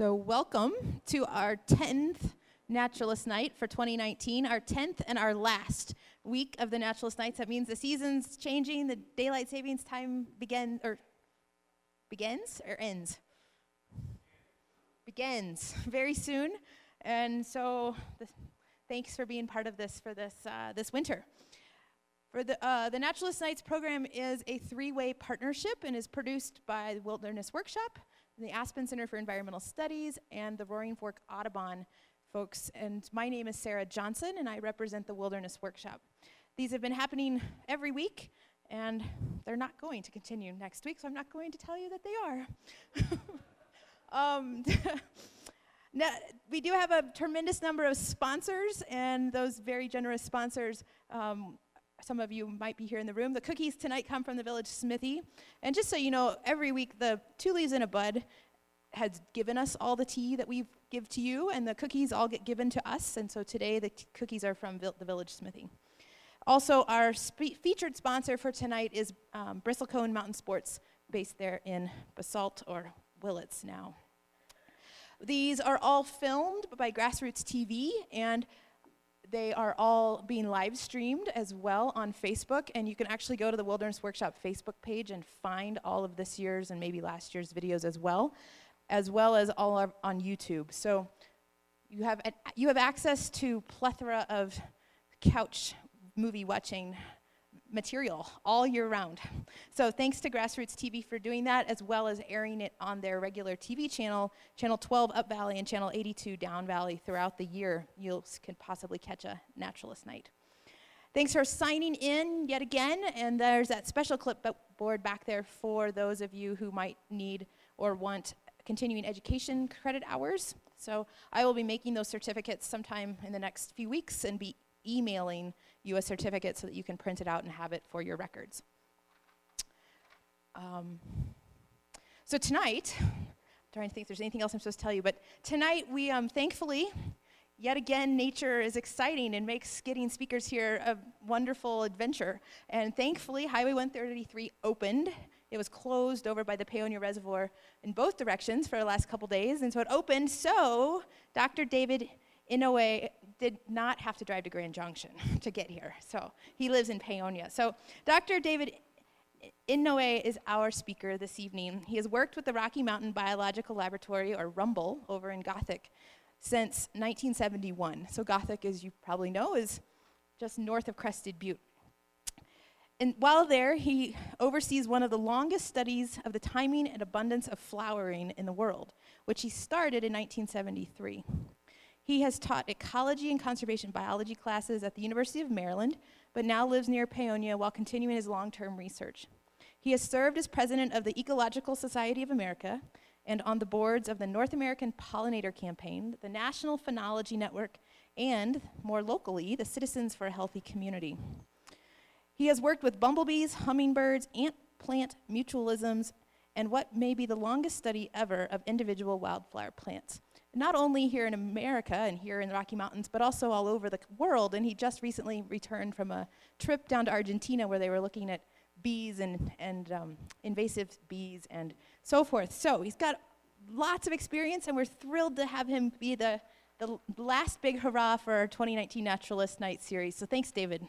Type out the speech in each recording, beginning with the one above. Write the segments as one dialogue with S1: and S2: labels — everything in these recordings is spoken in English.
S1: So, welcome to our 10th Naturalist Night for 2019, our 10th and our last week of the Naturalist Nights. That means the season's changing, the daylight savings time begin or begins or ends? Begins very soon. And so, thanks for being part of this for this uh, this winter. For the, uh, the Naturalist Nights program is a three-way partnership and is produced by the Wilderness Workshop, the Aspen Center for Environmental Studies, and the Roaring Fork Audubon folks. And my name is Sarah Johnson, and I represent the Wilderness Workshop. These have been happening every week, and they're not going to continue next week, so I'm not going to tell you that they are. um, now, we do have a tremendous number of sponsors, and those very generous sponsors. Um, some of you might be here in the room. The cookies tonight come from the Village Smithy. And just so you know, every week the Two Leaves and a Bud has given us all the tea that we give to you, and the cookies all get given to us. And so today the t- cookies are from the Village Smithy. Also, our spe- featured sponsor for tonight is um, Bristlecone Mountain Sports, based there in Basalt or Willits now. These are all filmed by Grassroots TV, and they are all being live streamed as well on Facebook, and you can actually go to the Wilderness Workshop Facebook page and find all of this year's and maybe last year's videos as well, as well as all on YouTube. So you have you have access to plethora of couch movie watching material all year round. So thanks to Grassroots TV for doing that, as well as airing it on their regular TV channel, Channel 12 Up Valley and Channel 82 Down Valley throughout the year. You can possibly catch a naturalist night. Thanks for signing in yet again, and there's that special clipboard back there for those of you who might need or want continuing education credit hours. So I will be making those certificates sometime in the next few weeks and be emailing you a certificate so that you can print it out and have it for your records. Um, so tonight, I'm trying to think if there's anything else I'm supposed to tell you, but tonight we um, thankfully, yet again, nature is exciting and makes getting speakers here a wonderful adventure. And thankfully, Highway 133 opened. It was closed over by the Paonia Reservoir in both directions for the last couple days, and so it opened. So Dr. David Inouye did not have to drive to Grand Junction to get here. So he lives in Paonia. So Dr. David Inouye is our speaker this evening. He has worked with the Rocky Mountain Biological Laboratory, or Rumble, over in Gothic since 1971. So Gothic, as you probably know, is just north of Crested Butte. And while there, he oversees one of the longest studies of the timing and abundance of flowering in the world, which he started in 1973. He has taught ecology and conservation biology classes at the University of Maryland, but now lives near Paonia while continuing his long term research. He has served as president of the Ecological Society of America and on the boards of the North American Pollinator Campaign, the National Phenology Network, and, more locally, the Citizens for a Healthy Community. He has worked with bumblebees, hummingbirds, ant plant mutualisms, and what may be the longest study ever of individual wildflower plants not only here in America and here in the Rocky Mountains, but also all over the world. And he just recently returned from a trip down to Argentina where they were looking at bees and, and um, invasive bees and so forth. So he's got lots of experience, and we're thrilled to have him be the, the last big hurrah for our 2019 Naturalist Night series. So thanks, David.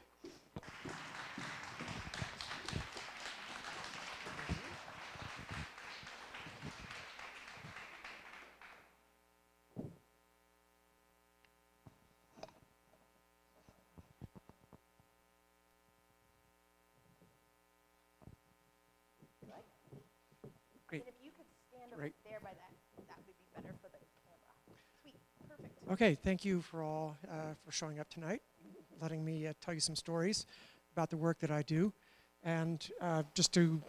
S2: Okay, thank you for all uh, for showing up tonight, letting me uh, tell you some stories about the work that I do. And uh, just to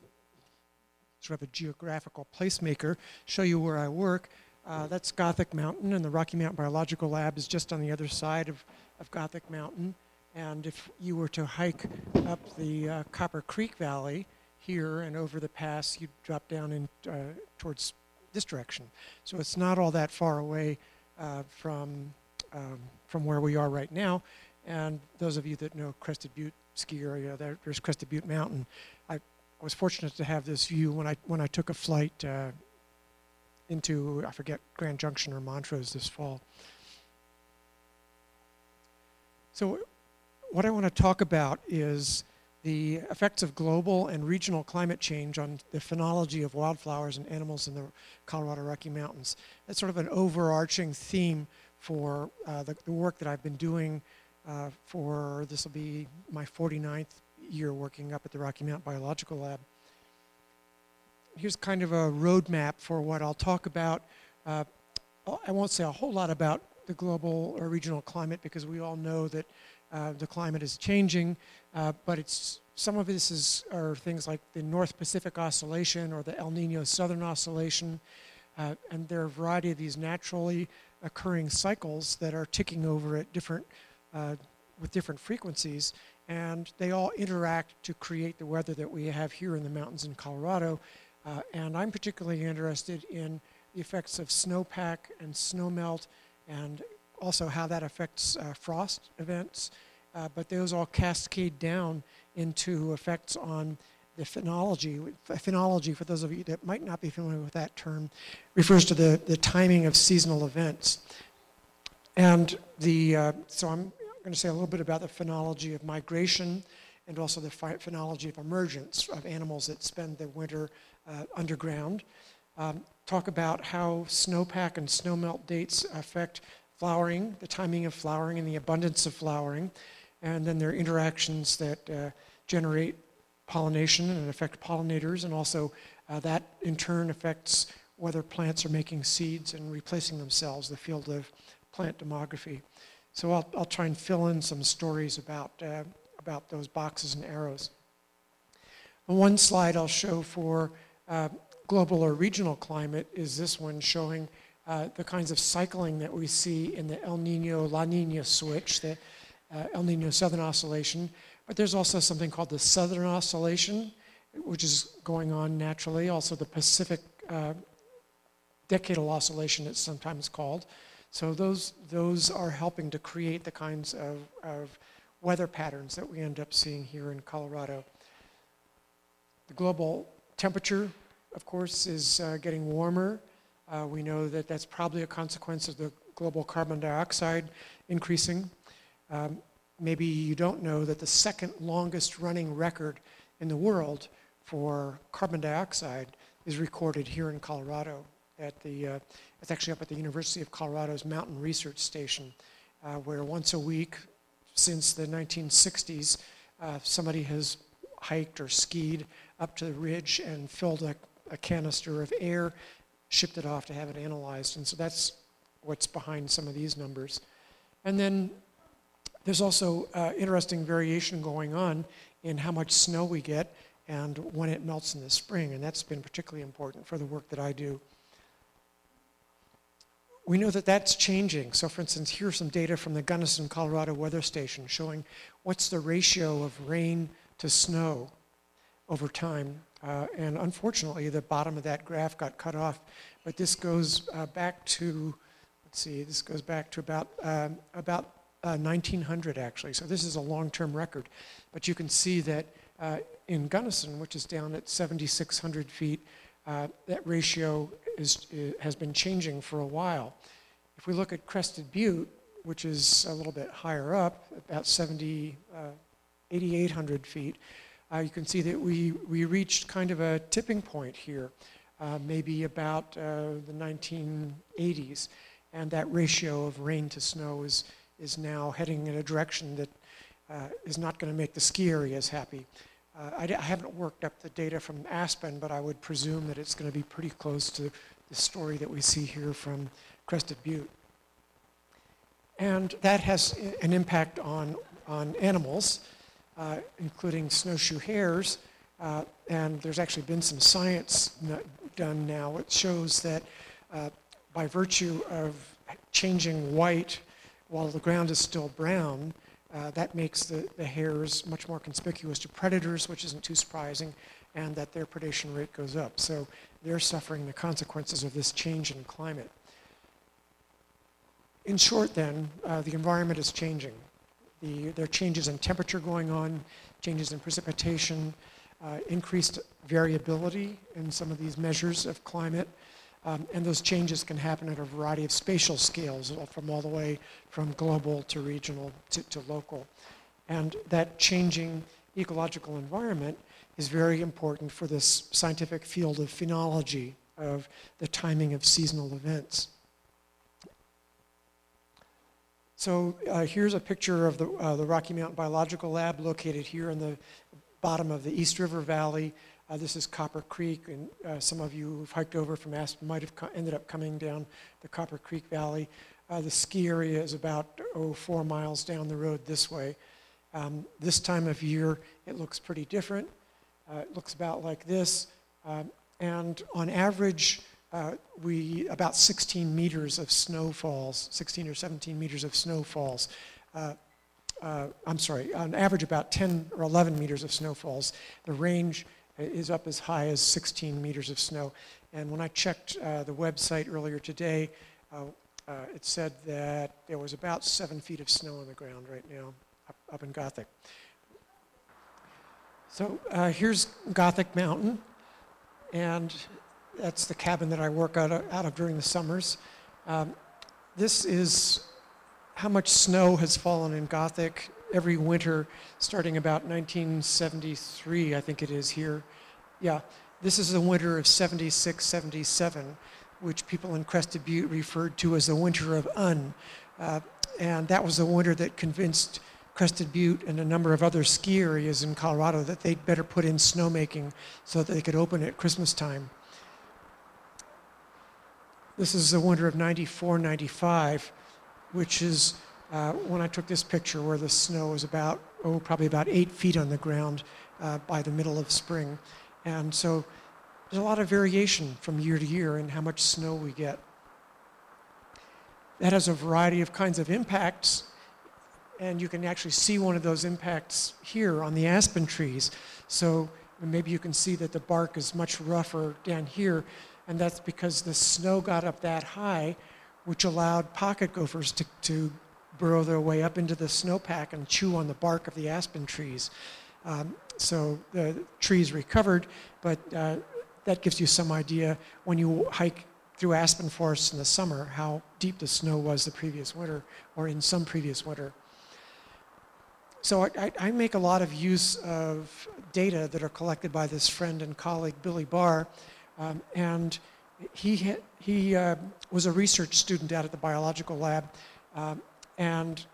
S2: sort of a geographical placemaker, show you where I work. Uh, that's Gothic Mountain, and the Rocky Mountain Biological Lab is just on the other side of, of Gothic Mountain. And if you were to hike up the uh, Copper Creek Valley here and over the pass, you'd drop down in, uh, towards this direction. So it's not all that far away uh, from, um, from where we are right now. And those of you that know Crested Butte ski area, there, there's Crested Butte Mountain. I, was fortunate to have this view when I, when I took a flight uh, into, I forget, Grand Junction or Montrose this fall. So what I want to talk about is the effects of global and regional climate change on the phenology of wildflowers and animals in the Colorado Rocky Mountains. That's sort of an overarching theme for uh, the, the, work that I've been doing uh, for, this will be my 49th year working up at the Rocky Mountain Biological Lab. Here's kind of a roadmap for what I'll talk about. Uh, I won't say a whole lot about the global or regional climate because we all know that uh, the climate is changing, uh, but it's some of this is are things like the North Pacific Oscillation or the El Nino Southern Oscillation, uh, and there are a variety of these naturally occurring cycles that are ticking over at different uh, with different frequencies, and they all interact to create the weather that we have here in the mountains in Colorado. Uh, and I'm particularly interested in the effects of snowpack and snowmelt and also how that affects uh, frost events. Uh, but those all cascade down into effects on the phenology. Phenology, for those of you that might not be familiar with that term, refers to the, the timing of seasonal events. And the, uh, so I'm going to say a little bit about the phenology of migration and also the phenology of emergence of animals that spend the winter uh, underground. Um, talk about how snowpack and snowmelt dates affect flowering, the timing of flowering and the abundance of flowering, and then their interactions that uh, generate pollination and affect pollinators, and also uh, that in turn affects whether plants are making seeds and replacing themselves, the field of plant demography. So I'll, I'll try and fill in some stories about, uh, about those boxes and arrows. On one slide I'll show for uh, global or regional climate is this one showing uh, the kinds of cycling that we see in the El Nino La Nina switch, the uh, El Nino Southern Oscillation. But there's also something called the Southern Oscillation, which is going on naturally. Also, the Pacific uh, Decadal Oscillation, it's sometimes called. So those, those are helping to create the kinds of, of weather patterns that we end up seeing here in Colorado. The global temperature, of course, is uh, getting warmer. Uh, we know that that's probably a consequence of the global carbon dioxide increasing. Um, maybe you don't know that the second longest running record in the world for carbon dioxide is recorded here in Colorado at the, uh, it's actually up at the University of Colorado's Mountain Research Station, uh, where once a week since the 1960s, uh, somebody has hiked or skied up to the ridge and filled a, a canister of air, shipped it off to have it analyzed. And so that's what's behind some of these numbers. And then there's also uh, interesting variation going on in how much snow we get and when it melts in the spring, and that's been particularly important for the work that I do. We know that that's changing. So for instance, here's some data from the Gunnison, Colorado weather station showing what's the ratio of rain to snow over time. Uh, and unfortunately, the bottom of that graph got cut off. But this goes uh, back to, let's see, this goes back to about, um, about uh, 1900 actually. So this is a long-term record. But you can see that uh, in Gunnison, which is down at 7,600 feet, uh, that ratio is, is, has been changing for a while. If we look at Crested Butte, which is a little bit higher up, about 70, uh, 8,800 feet, uh, you can see that we, we reached kind of a tipping point here, uh, maybe about the 1980s. And that ratio of rain to snow is, is now heading in a direction that uh, is not going to make the ski areas happy. Uh, I, I, haven't worked up the data from Aspen, but I would presume that it's going to be pretty close to the story that we see here from Crested Butte. And that has an impact on, on animals, uh, including snowshoe hares. Uh, and there's actually been some science done now. It shows that uh, by virtue of changing white while the ground is still brown, uh, that makes the, the hares much more conspicuous to predators, which isn't too surprising, and that their predation rate goes up. So they're suffering the consequences of this change in climate. In short, then, uh, the environment is changing. The, there are changes in temperature going on, changes in precipitation, uh, increased variability in some of these measures of climate, Um, and those changes can happen at a variety of spatial scales, uh, from all the way from global to regional to, to local. And that changing ecological environment is very important for this scientific field of phenology, of the timing of seasonal events. So uh, here's a picture of the, uh, the Rocky Mountain Biological Lab located here in the bottom of the East River Valley. Uh, this is Copper Creek, and uh, some of you who've hiked over from Aspen might have ended up coming down the Copper Creek Valley. Uh, the ski area is about, oh, four miles down the road this way. Um, this time of year, it looks pretty different. Uh, it looks about like this. Um, and on average, uh, we about 16 meters of snow falls, 16 or 17 meters of snow falls. Uh, I'm sorry, on average about 10 or 11 meters of snow falls. The range is up as high as 16 meters of snow. And when I checked uh, the website earlier today, uh, uh, it said that there was about seven feet of snow on the ground right now up, up in Gothic. So here's Gothic Mountain. And that's the cabin that I work out of, out of during the summers. Um, this is how much snow has fallen in Gothic every winter starting about 1973, I think it is here. Yeah, this is the winter of 76, 77, which people in Crested Butte referred to as the winter of Un. Uh, and that was the winter that convinced Crested Butte and a number of other ski areas in Colorado that they'd better put in snowmaking so that they could open at Christmas time. This is the winter of 94, 95, which is uh, when I took this picture where the snow was about, oh, probably about eight feet on the ground uh, by the middle of spring. And so there's a lot of variation from year to year in how much snow we get. That has a variety of kinds of impacts, and you can actually see one of those impacts here on the aspen trees. So maybe you can see that the bark is much rougher down here and that's because the snow got up that high, which allowed pocket gophers to, to burrow their way up into the snowpack and chew on the bark of the aspen trees. Um, so the trees recovered, but uh, that gives you some idea when you hike through aspen forests in the summer how deep the snow was the previous winter or in some previous winter. So I, I, make a lot of use of data that are collected by this friend and colleague, Billy Barr, um, and he, he uh, was a research student out at the biological lab um, and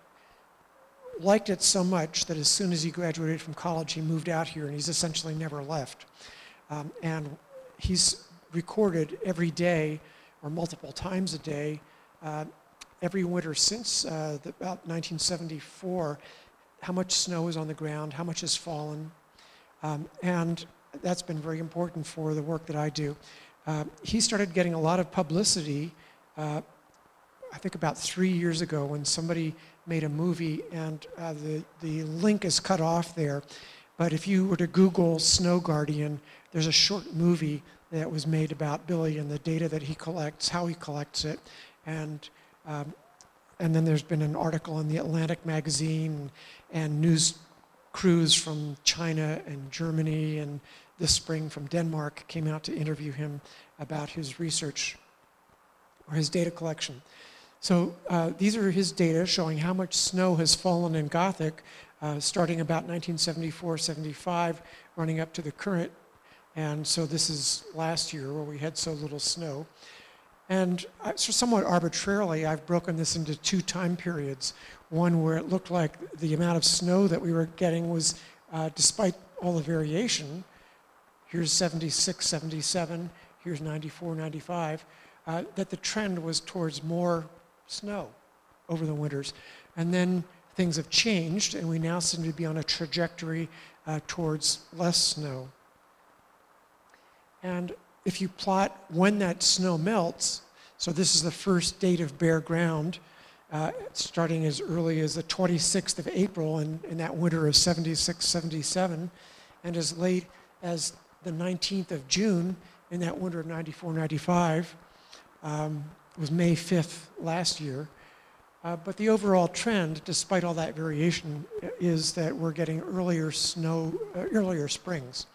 S2: liked it so much that as soon as he graduated from college, he moved out here and he's essentially never left. Um, and he's recorded every day or multiple times a day uh, every winter since uh, the, about 1974 how much snow is on the ground, how much has fallen. Um, and that's been very important for the work that I do. Uh, he started getting a lot of publicity, uh, I think about three years ago, when somebody made a movie, and uh, the, the link is cut off there. But if you were to Google Snow Guardian, there's a short movie that was made about Billy and the data that he collects, how he collects it, and um, and then there's been an article in the Atlantic magazine and news crews from China and Germany and this spring from Denmark came out to interview him about his research or his data collection. So uh, these are his data showing how much snow has fallen in Gothic uh, starting about 1974, 75, running up to the current. And so this is last year where we had so little snow. And uh, so somewhat arbitrarily, I've broken this into two time periods. One where it looked like the amount of snow that we were getting was, uh, despite all the variation, here's 76, 77, here's 94, 95, uh, that the trend was towards more snow over the winters. And then things have changed, and we now seem to be on a trajectory uh, towards less snow. And if you plot when that snow melts, so this is the first date of bare ground, uh, starting as early as the 26th of April in, in that winter of 76, 77, and as late as the 19th of June in that winter of 94, 95. Um, was May 5th last year. Uh, but the overall trend, despite all that variation, is that we're getting earlier snow, uh, earlier springs.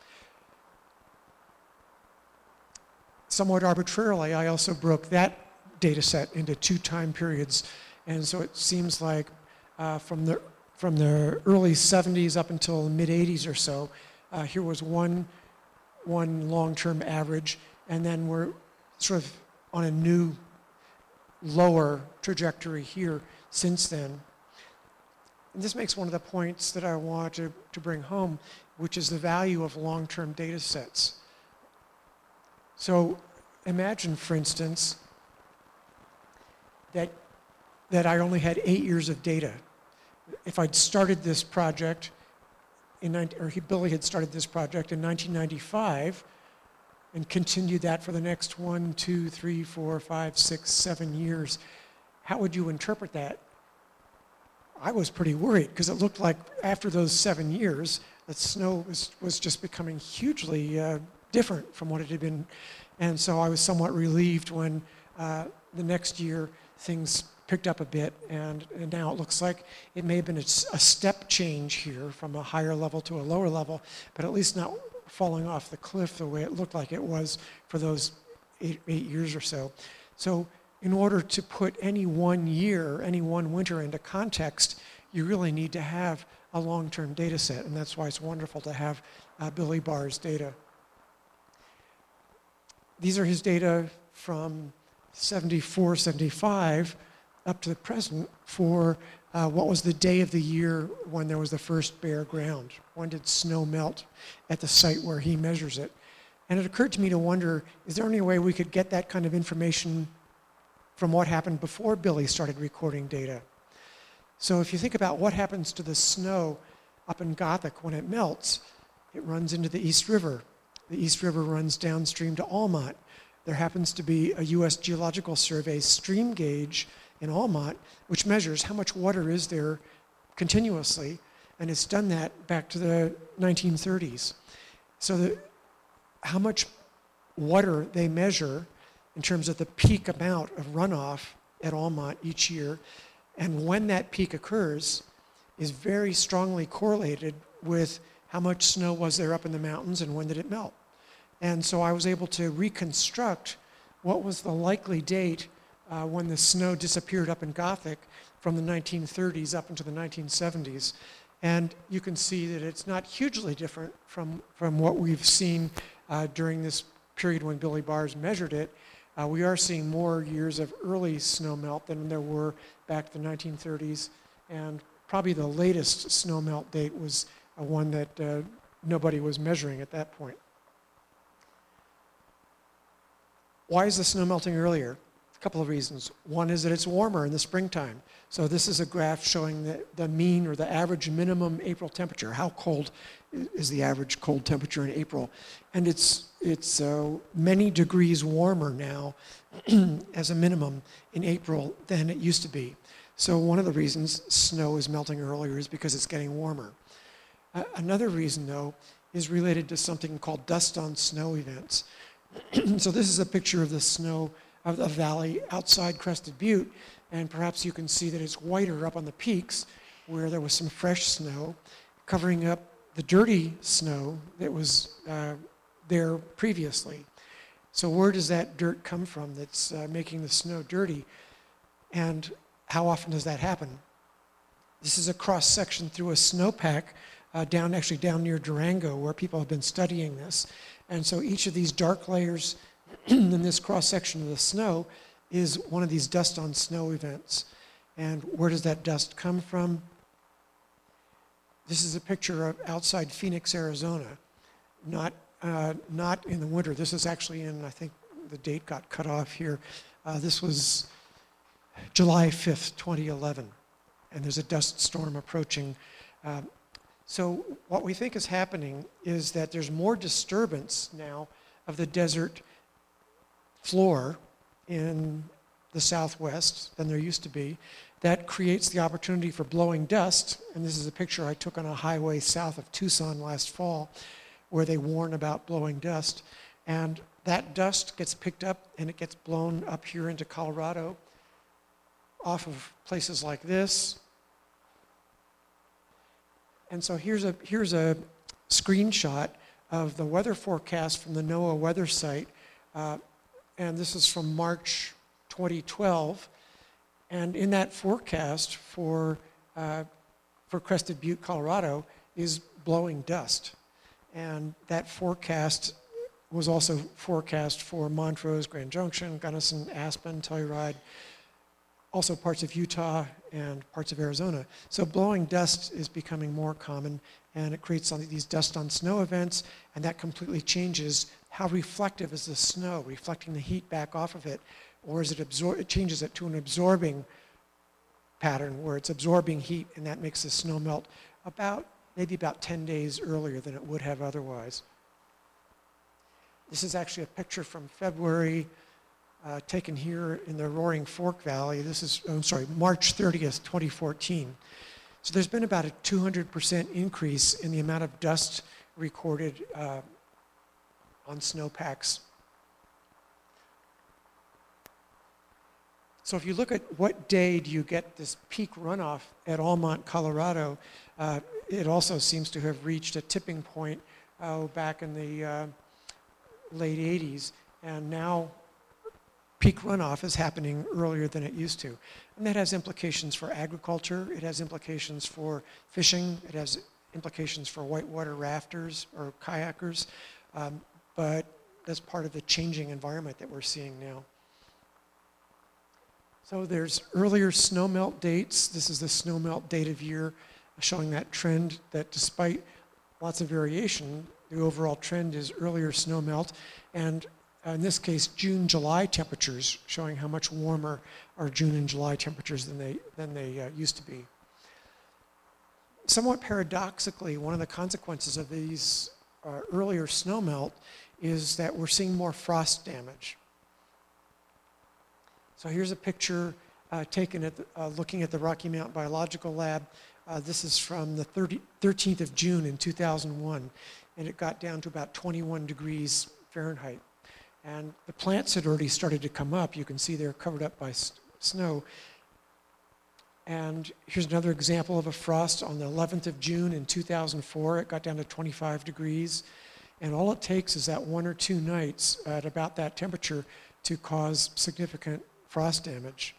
S2: somewhat arbitrarily, I also broke that data set into two time periods. And so it seems like uh, from, the, from the early 70s up until mid 80s or so, uh, here was one, one long term average, and then we're sort of on a new lower trajectory here since then. And this makes one of the points that I want to, to bring home, which is the value of long-term data sets. So imagine, for instance, that, that I only had eight years of data. If I'd started this project, in or Billy had started this project in 1995 and continued that for the next one, two, three, four, five, six, seven years, how would you interpret that? I was pretty worried because it looked like after those seven years, that snow was, was just becoming hugely uh, different from what it had been. And so I was somewhat relieved when uh, the next year things picked up a bit, and, and, now it looks like it may have been a, a, step change here from a higher level to a lower level, but at least not falling off the cliff the way it looked like it was for those eight, eight years or so. So in order to put any one year, any one winter into context, you really need to have a long-term data set, and that's why it's wonderful to have uh, Billy Barr's data. These are his data from 74, 75 up to the present for uh, what was the day of the year when there was the first bare ground. When did snow melt at the site where he measures it? And it occurred to me to wonder, is there any way we could get that kind of information from what happened before Billy started recording data? So if you think about what happens to the snow up in Gothic when it melts, it runs into the East River. The East River runs downstream to Almont. There happens to be a U.S. Geological Survey stream gauge in Almont, which measures how much water is there continuously, and it's done that back to the 1930s. So the, how much water they measure in terms of the peak amount of runoff at Almont each year, and when that peak occurs is very strongly correlated with how much snow was there up in the mountains and when did it melt. And so I was able to reconstruct what was the likely date uh, when the snow disappeared up in Gothic from the 1930s up into the 1970s. And you can see that it's not hugely different from, from what we've seen uh, during this period when Billy Barr's measured it. Uh, we are seeing more years of early snow melt than there were back to the 1930s. And probably the latest snow melt date was uh, one that uh, nobody was measuring at that point. Why is the snow melting earlier? Couple of reasons. One is that it's warmer in the springtime. So this is a graph showing the, the mean or the average minimum April temperature. How cold is the average cold temperature in April? And it's, it's uh, many degrees warmer now as a minimum in April than it used to be. So one of the reasons snow is melting earlier is because it's getting warmer. Uh, another reason, though, is related to something called dust on snow events. so this is a picture of the snow of the valley outside Crested Butte, and perhaps you can see that it's whiter up on the peaks where there was some fresh snow covering up the dirty snow that was uh, there previously. So where does that dirt come from that's uh, making the snow dirty? And how often does that happen? This is a cross section through a snowpack uh, down, actually down near Durango, where people have been studying this. And so each of these dark layers in this cross section of the snow is one of these dust on snow events. And where does that dust come from? This is a picture of outside Phoenix, Arizona. Not, uh, not in the winter. This is actually in, I think the date got cut off here. Uh, this was July 5th, 2011. And there's a dust storm approaching. Um, so what we think is happening is that there's more disturbance now of the desert floor in the southwest than there used to be. That creates the opportunity for blowing dust. And this is a picture I took on a highway south of Tucson last fall where they warn about blowing dust. And that dust gets picked up and it gets blown up here into Colorado off of places like this. And so here's a, here's a screenshot of the weather forecast from the NOAA weather site uh, and this is from March 2012. And in that forecast for, uh, for Crested Butte, Colorado, is blowing dust. And that forecast was also forecast for Montrose, Grand Junction, Gunnison, Aspen, Telluride, also parts of Utah and parts of Arizona. So blowing dust is becoming more common and it creates these dust on snow events and that completely changes how reflective is the snow, reflecting the heat back off of it, or is it absor- it changes it to an absorbing pattern where it's absorbing heat and that makes the snow melt about maybe about 10 days earlier than it would have otherwise. This is actually a picture from February uh, taken here in the Roaring Fork Valley. This is, I'm sorry, March 30th, 2014. So there's been about a 200% increase in the amount of dust recorded uh, on snowpacks. So if you look at what day do you get this peak runoff at Almont, Colorado, uh, it also seems to have reached a tipping point uh, back in the uh, late 80s, and now peak runoff is happening earlier than it used to. And that has implications for agriculture, it has implications for fishing, it has implications for whitewater rafters or kayakers, um, but that's part of the changing environment that we're seeing now. So there's earlier snowmelt dates. This is the snowmelt date of year showing that trend that despite lots of variation, the overall trend is earlier snowmelt. And in this case, June, July temperatures showing how much warmer are June and July temperatures than they, than they uh, used to be. Somewhat paradoxically, one of the consequences of these uh, earlier snowmelt is that we're seeing more frost damage. So here's a picture uh, taken at the, uh, looking at the Rocky Mountain Biological Lab. Uh, this is from the 30, 13th of June in 2001, and it got down to about 21 degrees Fahrenheit. And the plants had already started to come up. You can see they're covered up by snow. And here's another example of a frost on the 11th of June in 2004. It got down to 25 degrees. And all it takes is that one or two nights at about that temperature to cause significant frost damage.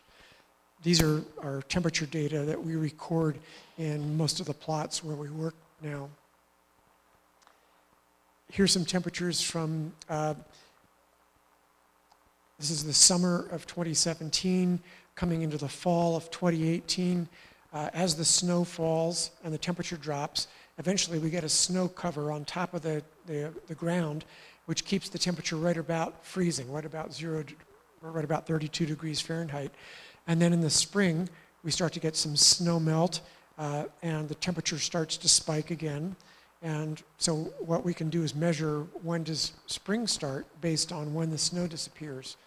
S2: These are our temperature data that we record in most of the plots where we work now. Here's some temperatures from uh, this is the summer of 2017, coming into the fall of 2018. Uh, as the snow falls and the temperature drops, eventually we get a snow cover on top of the, the, the ground, which keeps the temperature right about freezing, right about zero, right about 32 degrees Fahrenheit. And then in the spring, we start to get some snow melt, uh, and the temperature starts to spike again. And so what we can do is measure when does spring start based on when the snow disappears.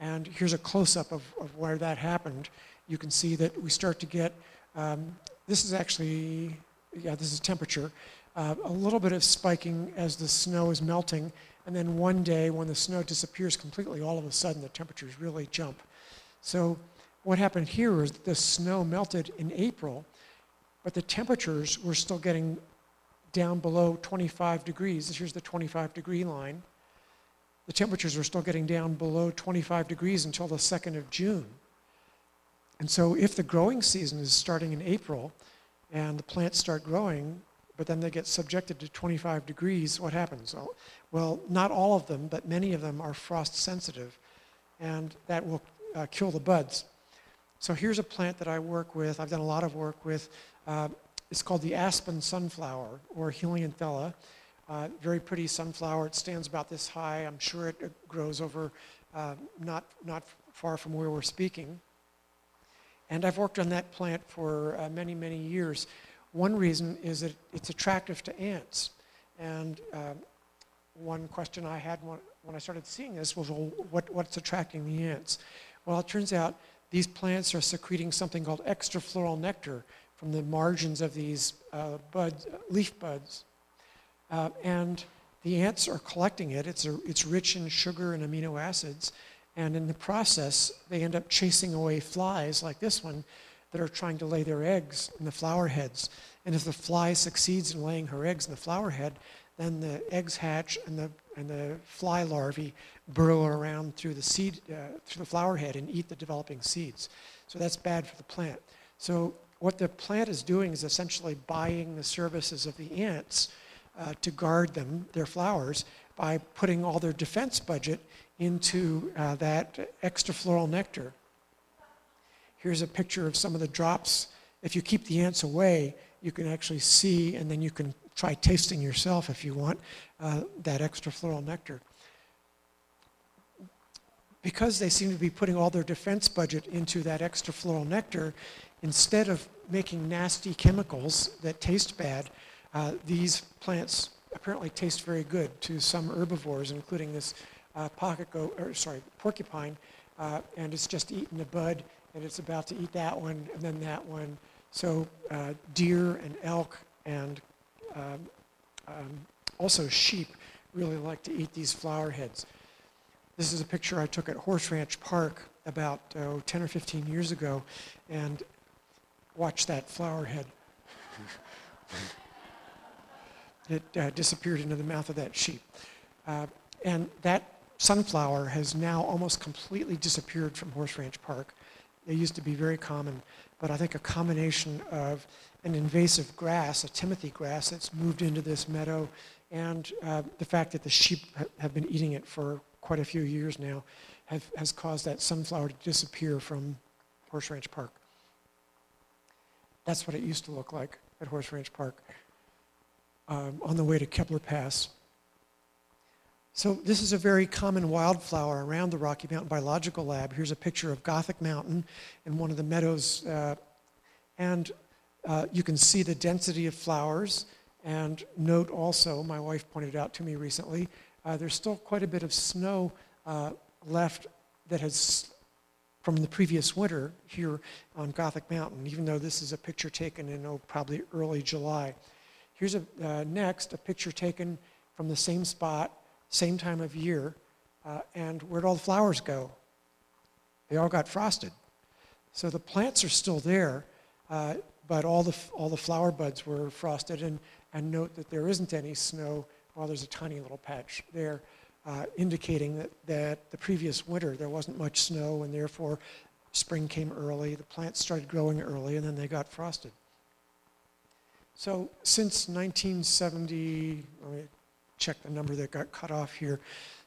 S2: And here's a close-up of, of where that happened. You can see that we start to get, um, this is actually, yeah, this is temperature, uh, a little bit of spiking as the snow is melting. And then one day when the snow disappears completely, all of a sudden the temperatures really jump. So what happened here is the snow melted in April, but the temperatures were still getting down below 25 degrees. Here's the 25 degree line. The temperatures are still getting down below 25 degrees until the 2nd of June. And so if the growing season is starting in April and the plants start growing, but then they get subjected to 25 degrees, what happens? Well, well not all of them, but many of them are frost sensitive, and that will uh, kill the buds. So here's a plant that I work with, I've done a lot of work with. Uh, it's called the aspen sunflower, or Helianthella. Uh, very pretty sunflower. It stands about this high. I'm sure it, grows over uh, not, not far from where we're speaking. And I've worked on that plant for uh, many, many years. One reason is that it's attractive to ants. And um, one question I had when, when I started seeing this was, well, what, what's attracting the ants? Well, it turns out these plants are secreting something called extrafloral nectar, from the margins of these uh, leaf buds. Uh, and the ants are collecting it. It's, a, it's rich in sugar and amino acids. And in the process, they end up chasing away flies like this one that are trying to lay their eggs in the flower heads. And if the fly succeeds in laying her eggs in the flower head, then the eggs hatch and the, and the fly larvae burrow around through the seed, uh, through the flower head and eat the developing seeds. So that's bad for the plant. So what the plant is doing is essentially buying the services of the ants uh, to guard them, their flowers, by putting all their defense budget into uh, that extra floral nectar. Here's a picture of some of the drops. If you keep the ants away, you can actually see, and then you can try tasting yourself if you want, uh, that extra floral nectar. Because they seem to be putting all their defense budget into that extra floral nectar, instead of making nasty chemicals that taste bad, uh, these plants apparently taste very good to some herbivores, including this uh, pocket goat, or sorry, porcupine, uh, and it's just eaten a bud, and it's about to eat that one, and then that one. So uh, deer and elk and um, um, also sheep really like to eat these flower heads. This is a picture I took at Horse Ranch Park about oh, 10 or 15 years ago, and watch that flower head. it uh, disappeared into the mouth of that sheep. Uh, and that sunflower has now almost completely disappeared from Horse Ranch Park. They used to be very common, but I think a combination of an invasive grass, a timothy grass that's moved into this meadow, and uh, the fact that the sheep ha- have been eating it for quite a few years now have, has caused that sunflower to disappear from Horse Ranch Park. That's what it used to look like at Horse Ranch Park um, on the way to Kebler Pass. So this is a very common wildflower around the Rocky Mountain Biological Lab. Here's a picture of Gothic Mountain in one of the meadows. Uh, and uh, you can see the density of flowers. And note also, my wife pointed out to me recently, uh, there's still quite a bit of snow uh, left that has, from the previous winter here on Gothic Mountain, even though this is a picture taken in oh, probably early July. Here's a, uh, next a picture taken from the same spot same time of year, uh, and where'd all the flowers go? They all got frosted. So the plants are still there, uh, but all the, all the flower buds were frosted, and, and note that there isn't any snow, while there's a tiny little patch there, uh, indicating that, that the previous winter there wasn't much snow, and therefore spring came early, the plants started growing early, and then they got frosted. So since 1970, let me check the number that got cut off here.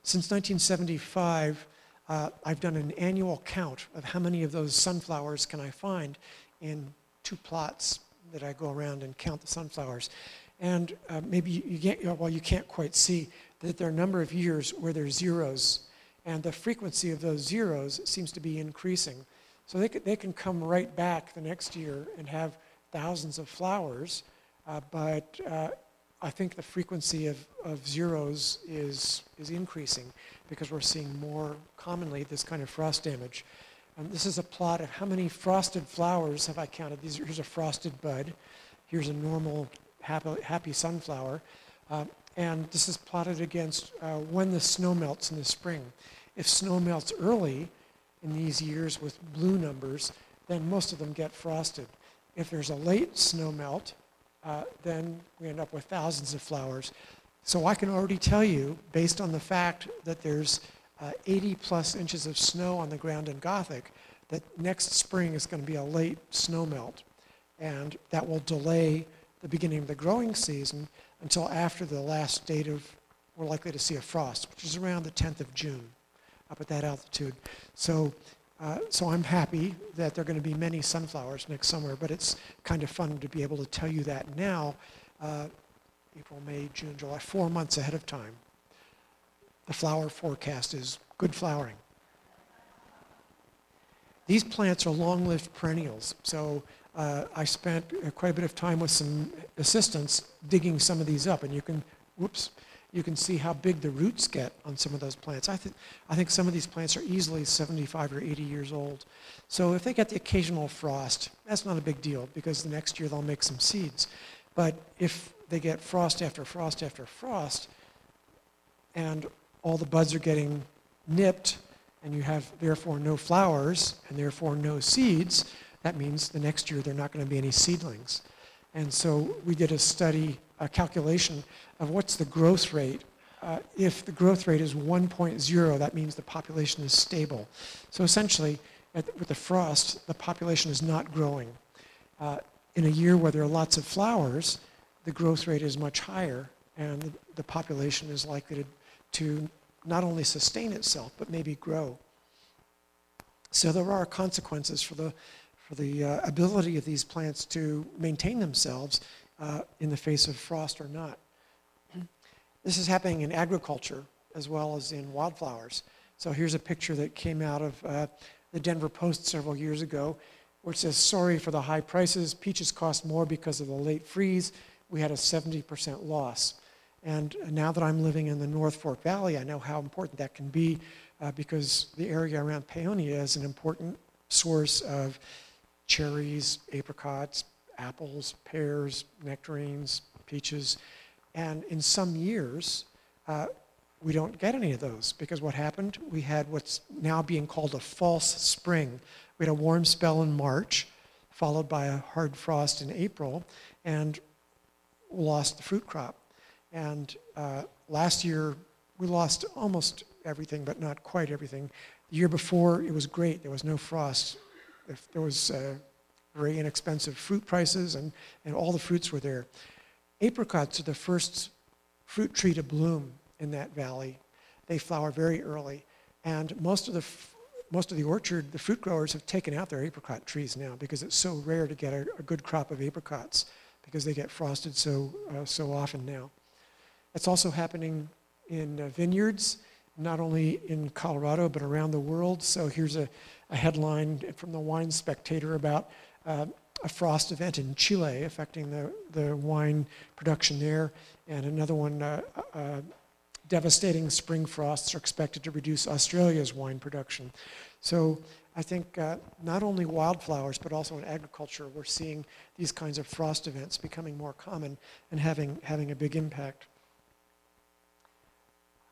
S2: Since 1975, uh, I've done an annual count of how many of those sunflowers can I find in two plots that I go around and count the sunflowers. And uh, maybe you, can't, well, you can't quite see that there are a number of years where there's zeros, and the frequency of those zeros seems to be increasing. So they, they can come right back the next year and have thousands of flowers, uh, but uh, I think the frequency of, of zeros is, is increasing because we're seeing more commonly this kind of frost damage. And this is a plot of how many frosted flowers have I counted. These, here's a frosted bud. Here's a normal happy, happy sunflower. Uh, and this is plotted against uh, when the snow melts in the spring. If snow melts early in these years with blue numbers, then most of them get frosted. If there's a late snow melt, uh, then we end up with thousands of flowers. So I can already tell you, based on the fact that there's uh, 80 plus inches of snow on the ground in Gothic, that next spring is going to be a late snow melt. And that will delay the beginning of the growing season until after the last date of, we're likely to see a frost, which is around the 10th of June up at that altitude. So uh, so I'm happy that there are going to be many sunflowers next summer, but it's kind of fun to be able to tell you that now, uh, April, May, June, July, four months ahead of time. The flower forecast is good flowering. These plants are long-lived perennials, so uh, I spent uh, quite a bit of time with some assistants digging some of these up, and you can, whoops, you can see how big the roots get on some of those plants. I, th- I think some of these plants are easily 75 or 80 years old. So if they get the occasional frost, that's not a big deal because the next year they'll make some seeds. But if they get frost after frost after frost, and all the buds are getting nipped, and you have therefore no flowers and therefore no seeds, that means the next year there are not going to be any seedlings. And so we did a study a calculation of what's the growth rate. Uh, if the growth rate is 1.0, that means the population is stable. So essentially, at, with the frost, the population is not growing. Uh, in a year where there are lots of flowers, the growth rate is much higher, and the, the population is likely to, to not only sustain itself, but maybe grow. So there are consequences for the, for the uh, ability of these plants to maintain themselves uh, in the face of frost or not. This is happening in agriculture as well as in wildflowers. So here's a picture that came out of uh, the Denver Post several years ago, which says, sorry for the high prices, peaches cost more because of the late freeze. We had a 70% loss. And now that I'm living in the North Fork Valley, I know how important that can be uh, because the area around Paonia is an important source of cherries, apricots, apples, pears, nectarines, peaches. And in some years, uh, we don't get any of those because what happened? We had what's now being called a false spring. We had a warm spell in March, followed by a hard frost in April, and lost the fruit crop. And uh, last year, we lost almost everything, but not quite everything. The year before, it was great. There was no frost. If there was uh, very inexpensive fruit prices, and, and all the fruits were there. Apricots are the first fruit tree to bloom in that valley. They flower very early, and most of the most of the orchard, the fruit growers have taken out their apricot trees now because it's so rare to get a, a good crop of apricots because they get frosted so uh, so often now. It's also happening in uh, vineyards, not only in Colorado but around the world. So here's a, a headline from the Wine Spectator about uh, a frost event in Chile affecting the, the wine production there, and another one, uh, uh, devastating spring frosts are expected to reduce Australia's wine production. So I think uh, not only wildflowers, but also in agriculture, we're seeing these kinds of frost events becoming more common and having, having a big impact.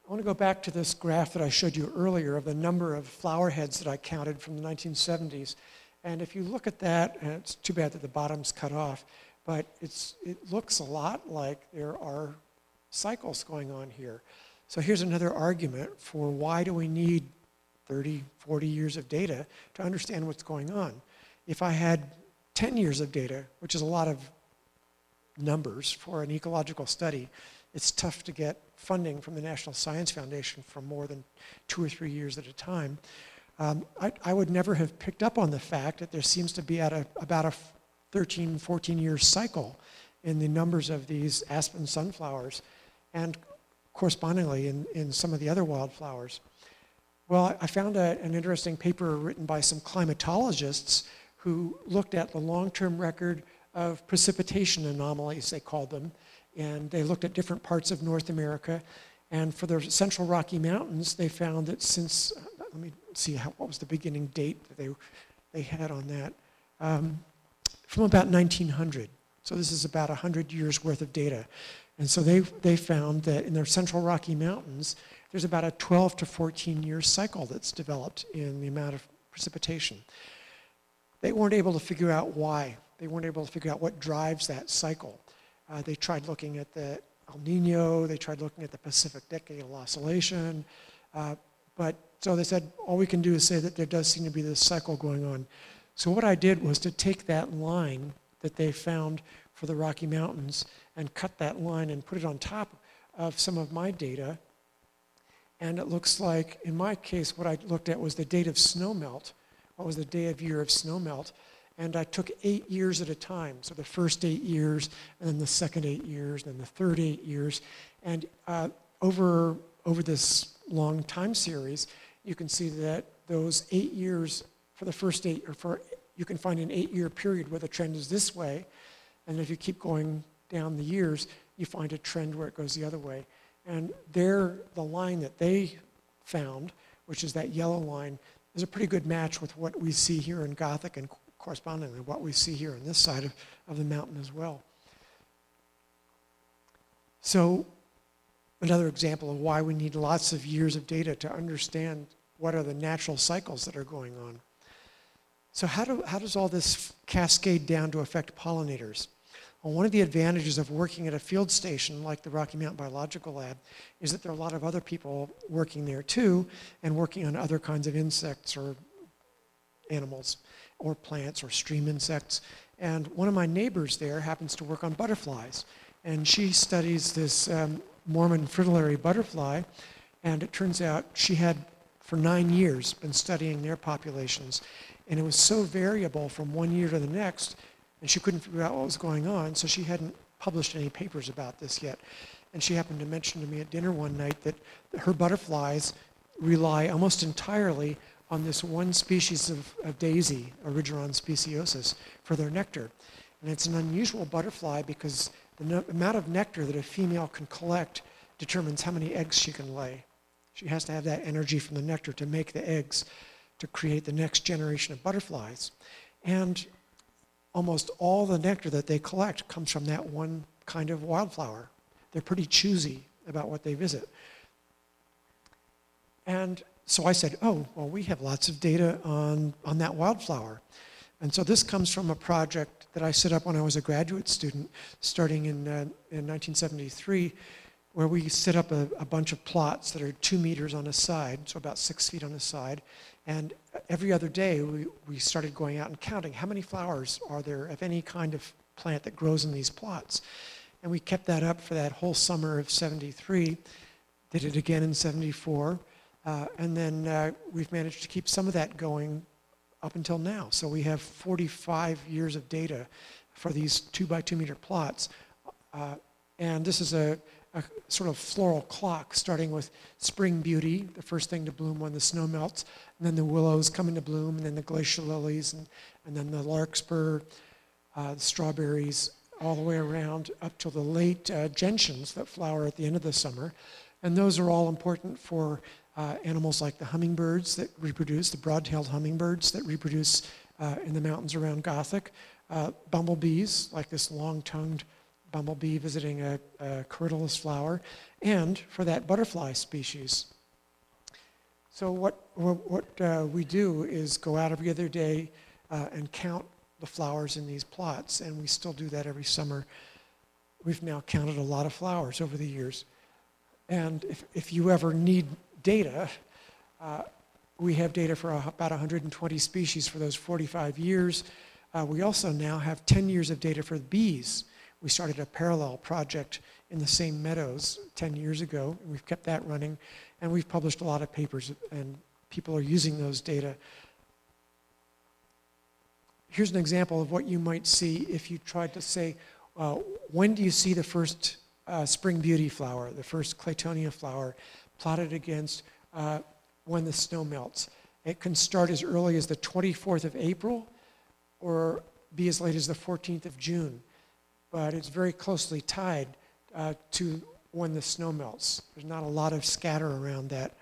S2: I want to go back to this graph that I showed you earlier of the number of flower heads that I counted from the 1970s. And if you look at that, and it's too bad that the bottom's cut off, but it's, it looks a lot like there are cycles going on here. So here's another argument for why do we need 30, 40 years of data to understand what's going on. If I had 10 years of data, which is a lot of numbers for an ecological study, it's tough to get funding from the National Science Foundation for more than two or three years at a time um, I, I, would never have picked up on the fact that there seems to be at a, about a 13, 14 year cycle in the numbers of these aspen sunflowers and correspondingly in, in some of the other wildflowers. Well, I found a, an interesting paper written by some climatologists who looked at the long-term record of precipitation anomalies, they called them, and they looked at different parts of North America. And for the Central Rocky Mountains, they found that since let me see how, what was the beginning date that they, they had on that. Um, from about 1900. So this is about 100 years worth of data. And so they, they found that in their central Rocky Mountains, there's about a 12 to 14 year cycle that's developed in the amount of precipitation. They weren't able to figure out why. They weren't able to figure out what drives that cycle. Uh, they tried looking at the El Nino, they tried looking at the Pacific Decadal Oscillation, uh, but so they said, all we can do is say that there does seem to be this cycle going on. So what I did was to take that line that they found for the Rocky Mountains and cut that line and put it on top of some of my data. And it looks like, in my case, what I looked at was the date of snowmelt. What was the day of year of snowmelt? And I took eight years at a time. So the first eight years, and then the second eight years, and then the third eight years. And uh, over, over this long time series, you can see that those eight years for the first eight, or for, you can find an eight-year period where the trend is this way, and if you keep going down the years, you find a trend where it goes the other way. And there, the line that they found, which is that yellow line, is a pretty good match with what we see here in Gothic and correspondingly what we see here on this side of, of the mountain as well. So another example of why we need lots of years of data to understand what are the natural cycles that are going on. So how, do, how does all this cascade down to affect pollinators? Well, one of the advantages of working at a field station like the Rocky Mountain Biological Lab is that there are a lot of other people working there too and working on other kinds of insects or animals or plants or stream insects. And one of my neighbors there happens to work on butterflies. And she studies this um, Mormon fritillary butterfly. And it turns out she had, for nine years, been studying their populations. And it was so variable from one year to the next, and she couldn't figure out what was going on, so she hadn't published any papers about this yet. And she happened to mention to me at dinner one night that her butterflies rely almost entirely on this one species of, of daisy, Erigeron speciosus, for their nectar. And it's an unusual butterfly because the no- amount of nectar that a female can collect determines how many eggs she can lay. She has to have that energy from the nectar to make the eggs to create the next generation of butterflies. And almost all the nectar that they collect comes from that one kind of wildflower. They're pretty choosy about what they visit. And so I said, oh, well, we have lots of data on, on that wildflower. And so this comes from a project that I set up when I was a graduate student, starting in, uh, in 1973, where we set up a, a bunch of plots that are two meters on a side, so about six feet on a side. And every other day, we, we started going out and counting how many flowers are there of any kind of plant that grows in these plots. And we kept that up for that whole summer of 73, did it again in 74. Uh, and then uh, we've managed to keep some of that going up until now. So we have 45 years of data for these two by two meter plots. Uh, and this is a, a, sort of floral clock starting with spring beauty, the first thing to bloom when the snow melts, and then the willows come into bloom, and then the glacial lilies, and, and then the larkspur, uh, the strawberries, all the way around up till the late uh, gentians that flower at the end of the summer. And those are all important for uh, animals like the hummingbirds that reproduce, the broad-tailed hummingbirds that reproduce uh, in the mountains around Gothic, uh, bumblebees, like this long-tongued bumblebee visiting a, a corydalis flower, and for that butterfly species. So what, what, uh, we do is go out every other day uh, and count the flowers in these plots, and we still do that every summer. We've now counted a lot of flowers over the years. And if, if you ever need data. Uh, we have data for about 120 species for those 45 years. Uh, we also now have 10 years of data for the bees. We started a parallel project in the same meadows 10 years ago, and we've kept that running, and we've published a lot of papers, and people are using those data. Here's an example of what you might see if you tried to say, uh, when do you see the first uh, spring beauty flower, the first Claytonia flower? Plotted against uh, when the snow melts. It can start as early as the 24th of April or be as late as the 14th of June, but it's very closely tied uh, to when the snow melts. There's not a lot of scatter around that.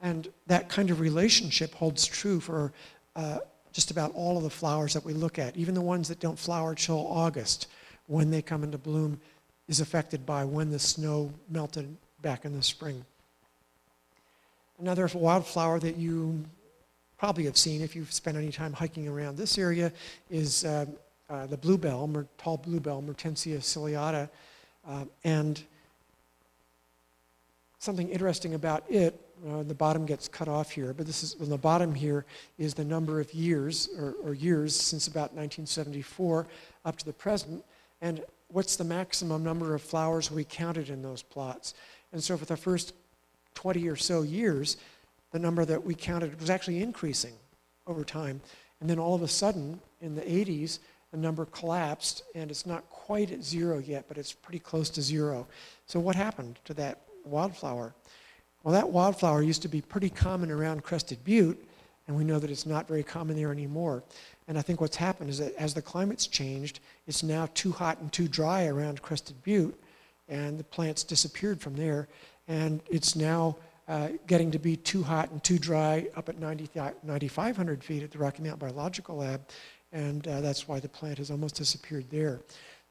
S2: And that kind of relationship holds true for uh, just about all of the flowers that we look at, even the ones that don't flower till August, when they come into bloom, is affected by when the snow melted back in the spring. Another wildflower that you probably have seen if you've spent any time hiking around this area is uh, uh, the bluebell, tall bluebell, Mertensia ciliata. Uh, and something interesting about it, uh, the bottom gets cut off here, but this is on the bottom here is the number of years or, or years since about 1974 up to the present. And what's the maximum number of flowers we counted in those plots? And so for the first 20 or so years, the number that we counted was actually increasing over time. And then all of a sudden, in the 80s, the number collapsed, and it's not quite at zero yet, but it's pretty close to zero. So what happened to that wildflower? Well, that wildflower used to be pretty common around Crested Butte, and we know that it's not very common there anymore. And I think what's happened is that as the climate's changed, it's now too hot and too dry around Crested Butte, and the plants disappeared from there. And it's now uh, getting to be too hot and too dry up at 90, 9,500 feet at the Rocky Mountain Biological Lab, and uh, that's why the plant has almost disappeared there.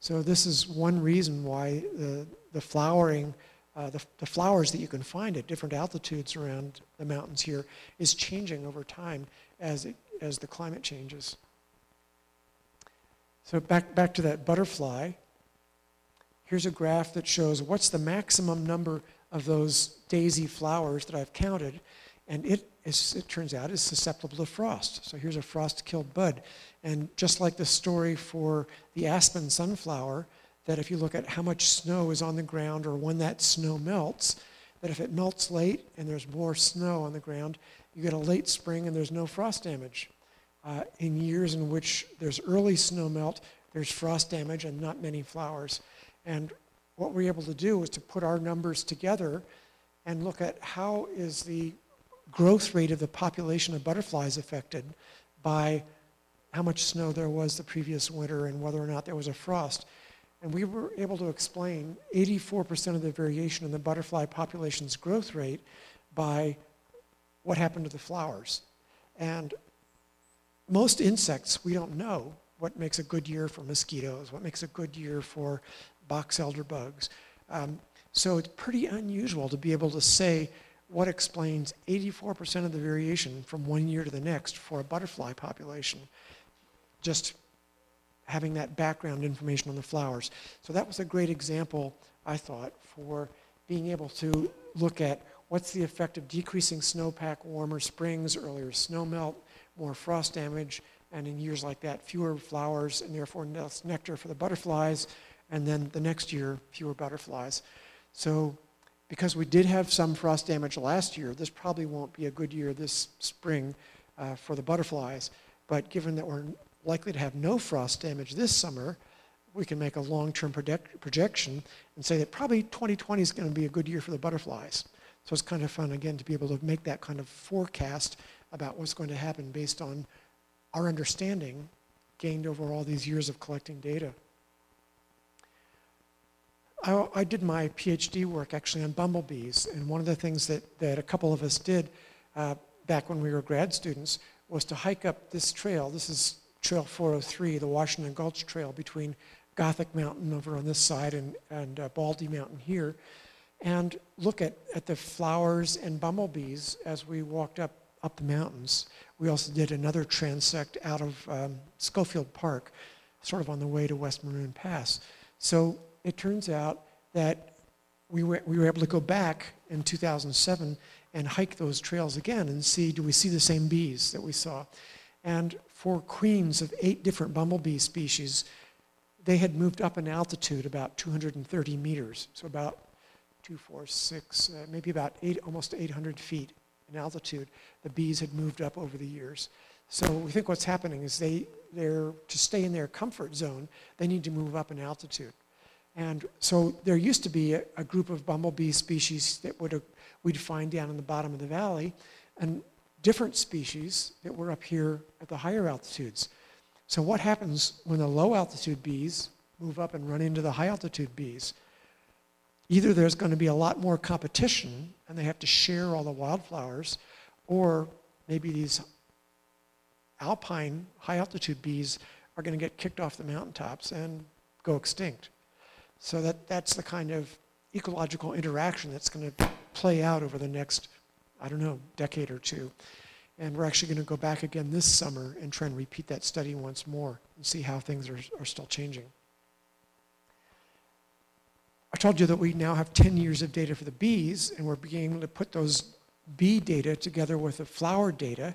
S2: So this is one reason why the, the flowering, uh, the, the flowers that you can find at different altitudes around the mountains here is changing over time as, it, as the climate changes. So back, back to that butterfly. Here's a graph that shows what's the maximum number of those daisy flowers that I've counted. And it, is, it turns out, is susceptible to frost. So here's a frost-killed bud. And just like the story for the aspen sunflower, that if you look at how much snow is on the ground or when that snow melts, that if it melts late and there's more snow on the ground, you get a late spring and there's no frost damage. Uh, in years in which there's early snow melt, there's frost damage and not many flowers. And what we're able to do is to put our numbers together and look at how is the growth rate of the population of butterflies affected by how much snow there was the previous winter and whether or not there was a frost. And we were able to explain 84% of the variation in the butterfly population's growth rate by what happened to the flowers. And most insects, we don't know what makes a good year for mosquitoes, what makes a good year for box elder bugs. Um, so it's pretty unusual to be able to say what explains 84% of the variation from one year to the next for a butterfly population. Just having that background information on the flowers. So that was a great example, I thought, for being able to look at what's the effect of decreasing snowpack, warmer springs, earlier snowmelt, more frost damage, and in years like that, fewer flowers and therefore less nectar for the butterflies, and then the next year, fewer butterflies. So because we did have some frost damage last year, this probably won't be a good year this spring uh, for the butterflies. But given that we're likely to have no frost damage this summer, we can make a long-term projection and say that probably 2020 is going to be a good year for the butterflies. So it's kind of fun, again, to be able to make that kind of forecast about what's going to happen based on our understanding gained over all these years of collecting data. I, I, did my PhD work actually on bumblebees, and one of the things that, that a couple of us did uh, back when we were grad students was to hike up this trail. This is Trail 403, the Washington Gulch Trail between Gothic Mountain over on this side and, and uh, Baldy Mountain here, and look at, at the flowers and bumblebees as we walked up, up the mountains. We also did another transect out of um, Schofield Park, sort of on the way to West Maroon Pass. So it turns out that we were, we were able to go back in 2007 and hike those trails again and see, do we see the same bees that we saw? And for queens of eight different bumblebee species, they had moved up in altitude about 230 meters, so about two, four, six, uh, maybe about eight, almost 800 feet in altitude. The bees had moved up over the years. So we think what's happening is they, they're, to stay in their comfort zone, they need to move up in altitude. And so there used to be a, a group of bumblebee species that would, we'd find down in the bottom of the valley, and different species that were up here at the higher altitudes. So what happens when the low altitude bees move up and run into the high altitude bees? Either there's going to be a lot more competition and they have to share all the wildflowers, or maybe these alpine high altitude bees are going to get kicked off the mountaintops and go extinct. So that, that's the kind of ecological interaction that's going to play out over the next, I don't know, decade or two. And we're actually going to go back again this summer and try and repeat that study once more and see how things are, are still changing. I told you that we now have 10 years of data for the bees, and we're beginning to put those bee data together with the flower data.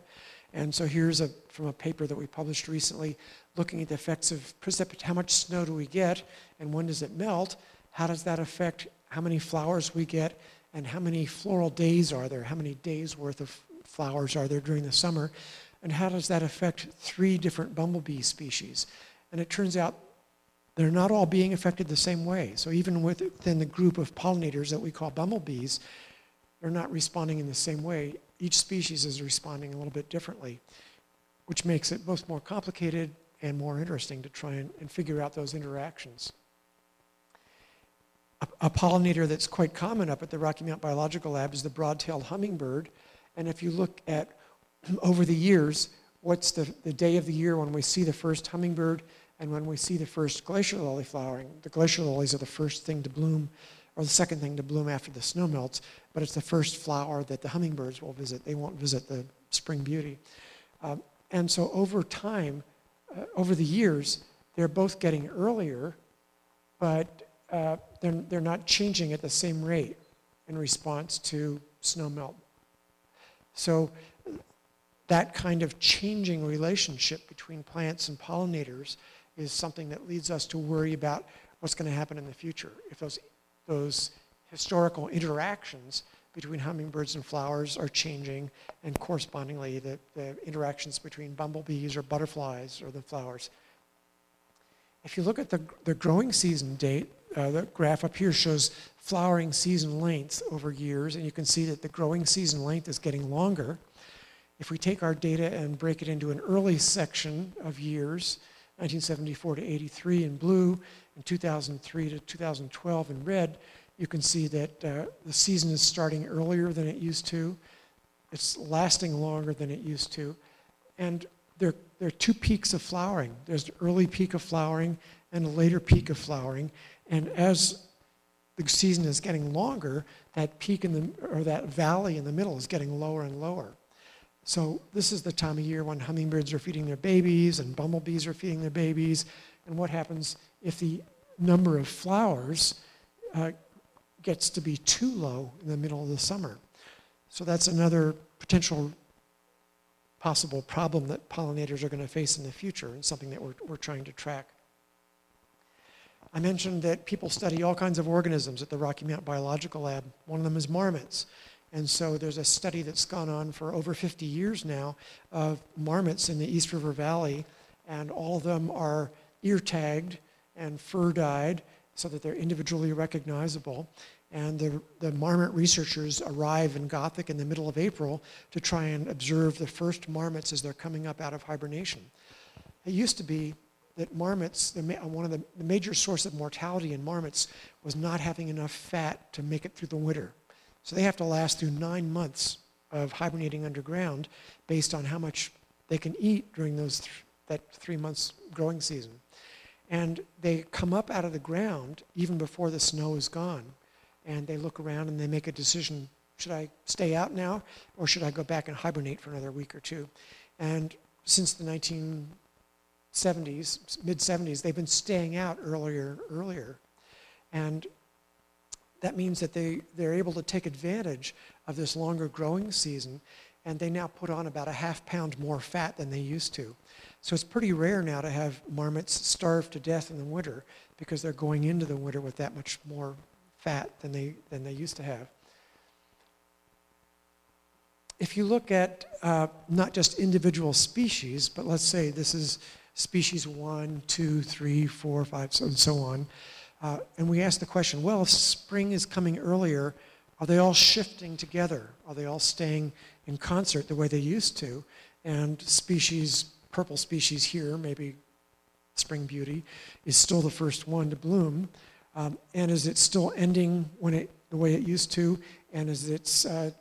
S2: And so here's a, from a paper that we published recently looking at the effects of precipitation. How much snow do we get and when does it melt? How does that affect how many flowers we get and how many floral days are there? How many days worth of flowers are there during the summer? And how does that affect three different bumblebee species? And it turns out they're not all being affected the same way. So even within the group of pollinators that we call bumblebees, they're not responding in the same way. Each species is responding a little bit differently, which makes it both more complicated and more interesting to try and, and figure out those interactions. A, a, pollinator that's quite common up at the Rocky Mount Biological Lab is the broad-tailed hummingbird. And if you look at over the years, what's the, the day of the year when we see the first hummingbird and when we see the first glacier lily flowering. The glacier lilies are the first thing to bloom or the second thing to bloom after the snow melts, but it's the first flower that the hummingbirds will visit. They won't visit the spring beauty. Um, and so over time, uh, over the years, they're both getting earlier, but uh, they're, they're not changing at the same rate in response to snow melt. So that kind of changing relationship between plants and pollinators is something that leads us to worry about what's going to happen in the future. If those, those historical interactions between hummingbirds and flowers are changing, and correspondingly, the, the interactions between bumblebees or butterflies or the flowers. If you look at the, the growing season date, uh, the graph up here shows flowering season length over years, and you can see that the growing season length is getting longer. If we take our data and break it into an early section of years, 1974 to 83 in blue, and 2003 to 2012 in red, you can see that uh, the season is starting earlier than it used to. It's lasting longer than it used to. And there, there are two peaks of flowering. There's an early peak of flowering and a later peak of flowering. And as the season is getting longer, that peak in the, or that valley in the middle is getting lower and lower. So this is the time of year when hummingbirds are feeding their babies and bumblebees are feeding their babies. And what happens if the number of flowers uh, gets to be too low in the middle of the summer? So that's another potential possible problem that pollinators are going to face in the future and something that we're, we're trying to track. I mentioned that people study all kinds of organisms at the Rocky Mount Biological Lab. One of them is marmots. And so there's a study that's gone on for over 50 years now of marmots in the East River Valley, and all of them are ear tagged and fur dyed so that they're individually recognizable. And the, the marmot researchers arrive in Gothic in the middle of April to try and observe the first marmots as they're coming up out of hibernation. It used to be that marmots, one of the, the major source of mortality in marmots was not having enough fat to make it through the winter. So they have to last through nine months of hibernating underground based on how much they can eat during those th that three months growing season. And they come up out of the ground even before the snow is gone. And they look around and they make a decision, should I stay out now or should I go back and hibernate for another week or two? And since the 1970s, mid 70s, they've been staying out earlier and earlier. And that means that they, they're able to take advantage of this longer growing season and they now put on about a half pound more fat than they used to. So it's pretty rare now to have marmots starve to death in the winter because they're going into the winter with that much more fat than they, than they used to have. If you look at uh, not just individual species, but let's say this is species one, two, three, four, five, so, and so on, uh, and we ask the question, well, if spring is coming earlier, are they all shifting together? Are they all staying in concert the way they used to? And species, purple species here, maybe spring beauty, is still the first one to bloom. Um, and is it still ending when it, the way it used to? And is its uh,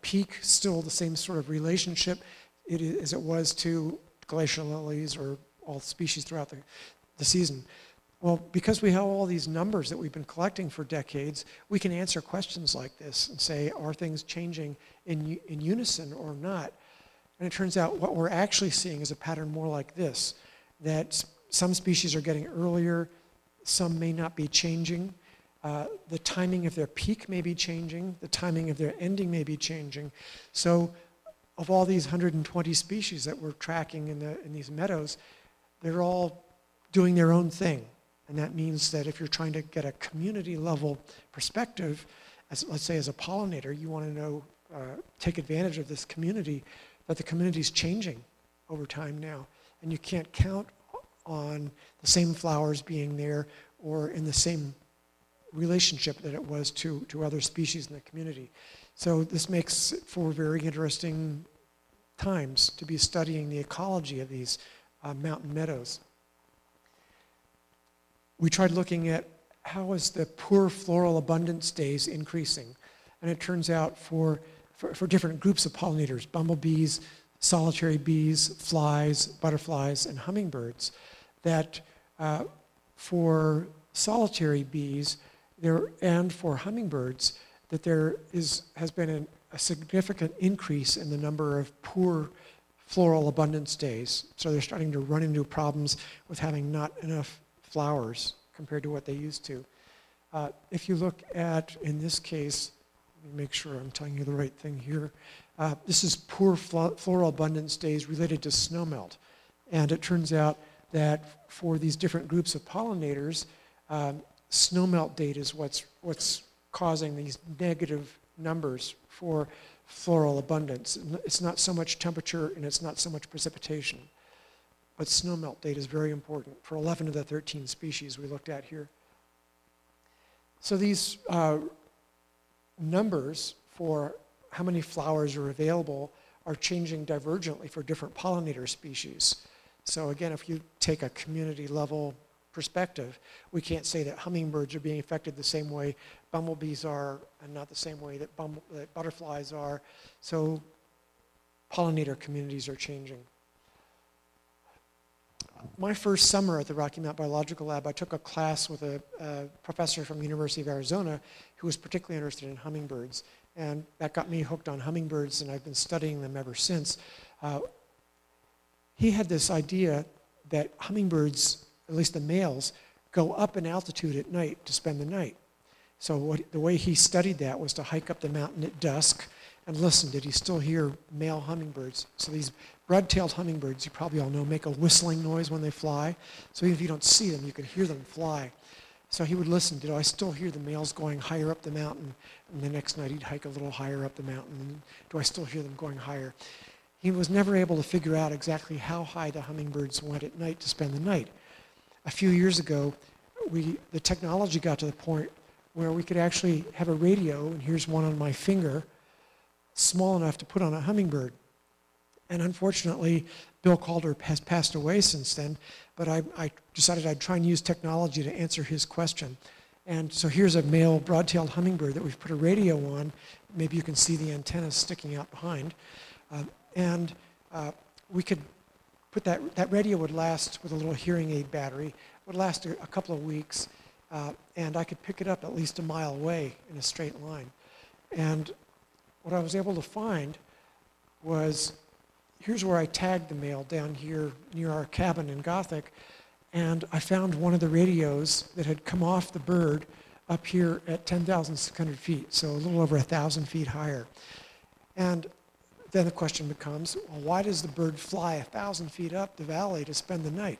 S2: peak still the same sort of relationship it is, as it was to glacial lilies or all species throughout the, the season? Well, because we have all these numbers that we've been collecting for decades, we can answer questions like this and say, are things changing in, in unison or not? And it turns out what we're actually seeing is a pattern more like this, that some species are getting earlier, some may not be changing. Uh, the timing of their peak may be changing, the timing of their ending may be changing. So of all these 120 species that we're tracking in, the, in these meadows, they're all doing their own thing. And that means that if you're trying to get a community level perspective, as, let's say as a pollinator, you want to know, uh, take advantage of this community, that the community is changing over time now. And you can't count on the same flowers being there or in the same relationship that it was to, to other species in the community. So this makes for very interesting times to be studying the ecology of these uh, mountain meadows we tried looking at how is the poor floral abundance days increasing. And it turns out for, for, for, different groups of pollinators, bumblebees, solitary bees, flies, butterflies, and hummingbirds, that uh, for solitary bees there, and for hummingbirds, that there is, has been an, a significant increase in the number of poor floral abundance days. So they're starting to run into problems with having not enough flowers compared to what they used to. Uh, if you look at, in this case, make sure I'm telling you the right thing here. Uh, this is poor flo- floral abundance days related to snowmelt. And it turns out that for these different groups of pollinators, um, snowmelt date is what's, what's causing these negative numbers for floral abundance. It's not so much temperature and it's not so much precipitation. But snowmelt date is very important for 11 of the 13 species we looked at here. So these uh, numbers for how many flowers are available are changing divergently for different pollinator species. So again, if you take a community level perspective, we can't say that hummingbirds are being affected the same way bumblebees are and not the same way that, bumble, that butterflies are. So pollinator communities are changing. My first summer at the Rocky Mount Biological Lab, I took a class with a, a professor from the University of Arizona who was particularly interested in hummingbirds. And that got me hooked on hummingbirds, and I've been studying them ever since. Uh, he had this idea that hummingbirds, at least the males, go up in altitude at night to spend the night. So what, the way he studied that was to hike up the mountain at dusk and listen, did he still hear male hummingbirds? So these broad-tailed hummingbirds, you probably all know, make a whistling noise when they fly. So even if you don't see them, you can hear them fly. So he would listen, did I still hear the males going higher up the mountain? And the next night he'd hike a little higher up the mountain. Do I still hear them going higher? He was never able to figure out exactly how high the hummingbirds went at night to spend the night. A few years ago, we, the technology got to the point where we could actually have a radio, and here's one on my finger, small enough to put on a hummingbird. And unfortunately, Bill Calder has passed away since then, but I, I, decided I'd try and use technology to answer his question. And so here's a male broad-tailed hummingbird that we've put a radio on. Maybe you can see the antenna sticking out behind. Uh, and uh, we could put that, that radio would last with a little hearing aid battery, would last a, a couple of weeks, uh, and I could pick it up at least a mile away in a straight line. And what I was able to find was, here's where I tagged the male down here near our cabin in Gothic, and I found one of the radios that had come off the bird up here at 10,600 feet, so a little over 1,000 feet higher. And then the question becomes, well, why does the bird fly 1,000 feet up the valley to spend the night?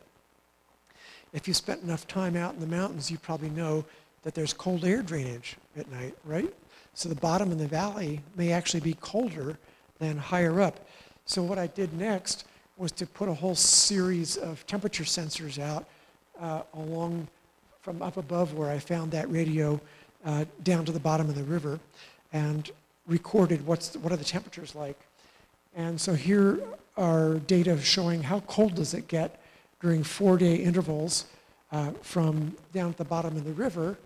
S2: If you spent enough time out in the mountains, you probably know that there's cold air drainage at night, right? So the bottom of the valley may actually be colder than higher up. So what I did next was to put a whole series of temperature sensors out uh, along from up above where I found that radio uh, down to the bottom of the river and recorded what's the, what are the temperatures like. And so here are data showing how cold does it get during four-day intervals uh, from down at the bottom of the river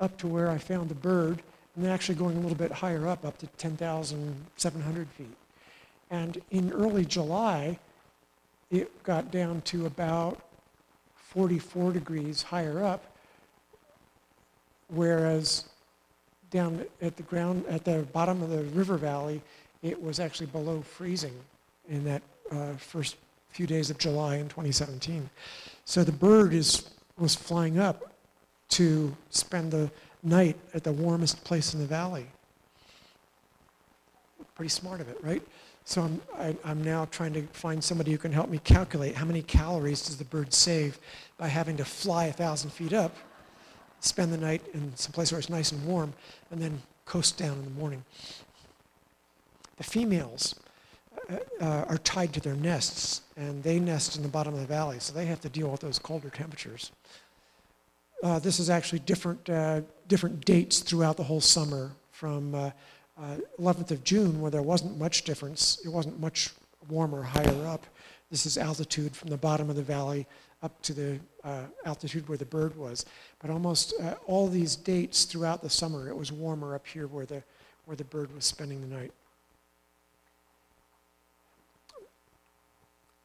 S2: up to where I found the bird, and then actually going a little bit higher up, up to 10,700 feet. And in early July, it got down to about 44 degrees higher up, whereas down at the ground, at the bottom of the river valley, it was actually below freezing in that uh, first few days of July in 2017. So the bird is, was flying up to spend the night at the warmest place in the valley. Pretty smart of it, right? So I'm, I, i am now trying to find somebody who can help me calculate how many calories does the bird save by having to fly a thousand feet up, spend the night in some place where it's nice and warm, and then coast down in the morning. The females uh, uh, are tied to their nests, and they nest in the bottom of the valley, so they have to deal with those colder temperatures. Uh, this is actually different, uh, different dates throughout the whole summer from 11th uh, of June, where there wasn't much difference. It wasn't much warmer higher up. This is altitude from the bottom of the valley up to the uh, altitude where the bird was. But almost uh, all these dates throughout the summer, it was warmer up here where the, where the bird was spending the night.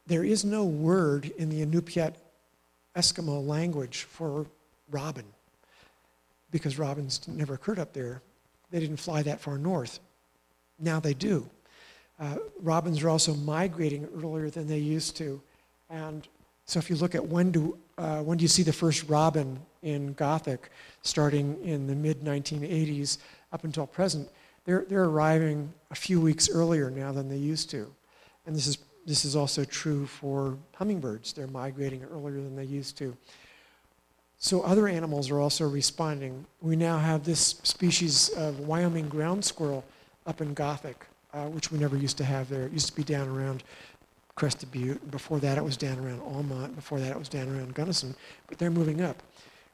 S2: There is no word in the Inupiat Eskimo language for robin because robins never occurred up there. They didn't fly that far north. Now they do. Uh, robins are also migrating earlier than they used to. And so if you look at when do, uh, when do you see the first robin in Gothic, starting in the mid 1980s up until present, they're, they're arriving a few weeks earlier now than they used to. And this is, this is also true for hummingbirds. They're migrating earlier than they used to. So other animals are also responding. We now have this species of Wyoming ground squirrel up in Gothic, uh, which we never used to have there. It used to be down around Crested Butte. Before that, it was down around Almont. Before that, it was down around Gunnison. But they're moving up.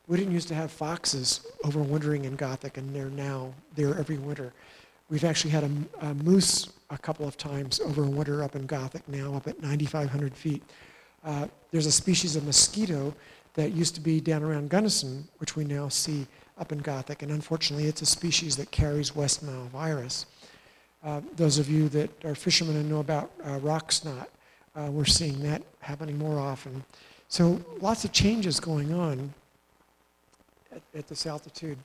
S2: We didn't used to have foxes overwintering in Gothic, and they're now there every winter. We've actually had a, a moose a couple of times over winter up in Gothic, now up at 9,500 feet. Uh, there's a species of mosquito that used to be down around Gunnison, which we now see up in Gothic, and unfortunately, it's a species that carries West Nile virus. Uh, those of you that are fishermen and know about uh, rock snot, uh, we're seeing that happening more often. So lots of changes going on at, at this altitude.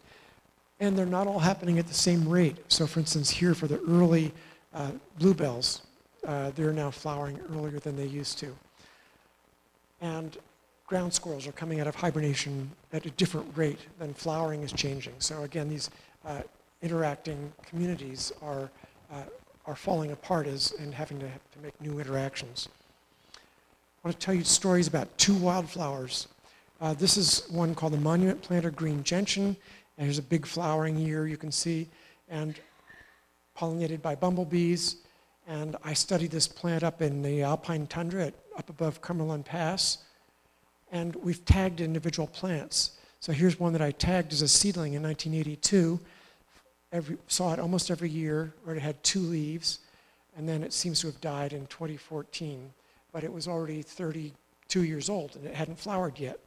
S2: And they're not all happening at the same rate. So for instance, here for the early uh, bluebells, uh, they're now flowering earlier than they used to. And ground squirrels are coming out of hibernation at a different rate than flowering is changing. So again, these uh, interacting communities are, uh, are falling apart as, and having to, to make new interactions. I want to tell you stories about two wildflowers. Uh, this is one called the monument plant or green gentian. And here's a big flowering year you can see, and pollinated by bumblebees. And I studied this plant up in the alpine tundra at, up above Cumberland Pass. And we've tagged individual plants. So here's one that I tagged as a seedling in 1982. Every, saw it almost every year, it had two leaves, and then it seems to have died in 2014. But it was already 32 years old, and it hadn't flowered yet.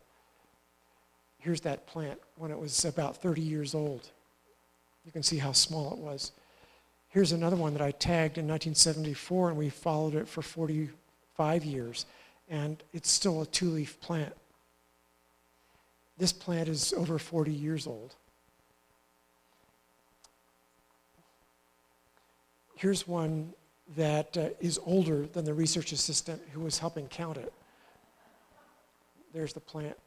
S2: Here's that plant when it was about 30 years old. You can see how small it was. Here's another one that I tagged in 1974, and we followed it for 45 years, and it's still a two-leaf plant. This plant is over 40 years old. Here's one that uh, is older than the research assistant who was helping count it. There's the plant.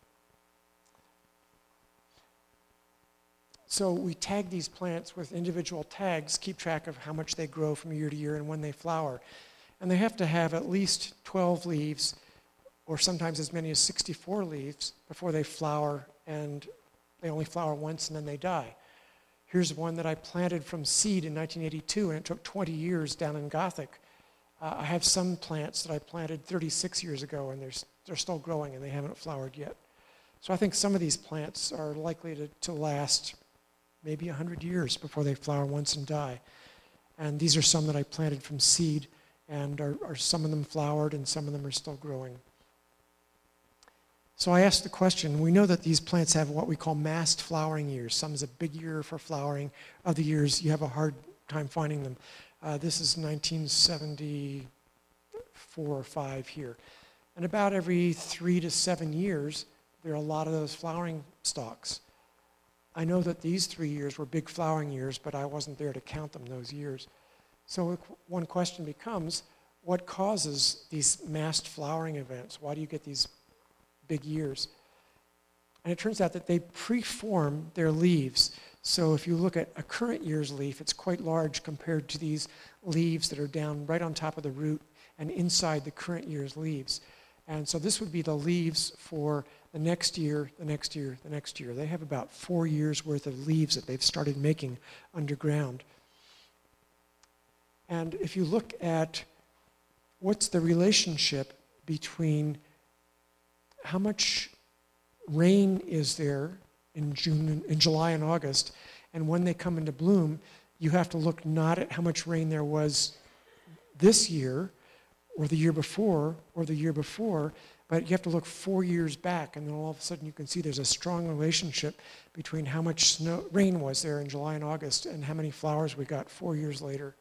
S2: So we tag these plants with individual tags, keep track of how much they grow from year to year and when they flower. And they have to have at least 12 leaves, or sometimes as many as 64 leaves, before they flower, and they only flower once and then they die. Here's one that I planted from seed in 1982, and it took 20 years down in Gothic. Uh, I have some plants that I planted 36 years ago, and they're, they're still growing and they haven't flowered yet. So I think some of these plants are likely to, to last maybe 100 years before they flower once and die. And these are some that I planted from seed, and are, are some of them flowered and some of them are still growing. So I asked the question, we know that these plants have what we call massed flowering years. Some is a big year for flowering, other years you have a hard time finding them. Uh, this is 1974 or 5 here. And about every three to seven years, there are a lot of those flowering stalks. I know that these three years were big flowering years, but I wasn't there to count them those years. So one question becomes, what causes these massed flowering events? Why do you get these big years? And it turns out that they preform their leaves. So if you look at a current year's leaf, it's quite large compared to these leaves that are down right on top of the root and inside the current year's leaves. And so this would be the leaves for the next year, the next year, the next year. They have about four years worth of leaves that they've started making underground. And if you look at what's the relationship between how much rain is there in June, in July and August, and when they come into bloom, you have to look not at how much rain there was this year, or the year before, or the year before, but you have to look four years back, and then all of a sudden you can see there's a strong relationship between how much snow, rain was there in July and August and how many flowers we got four years later.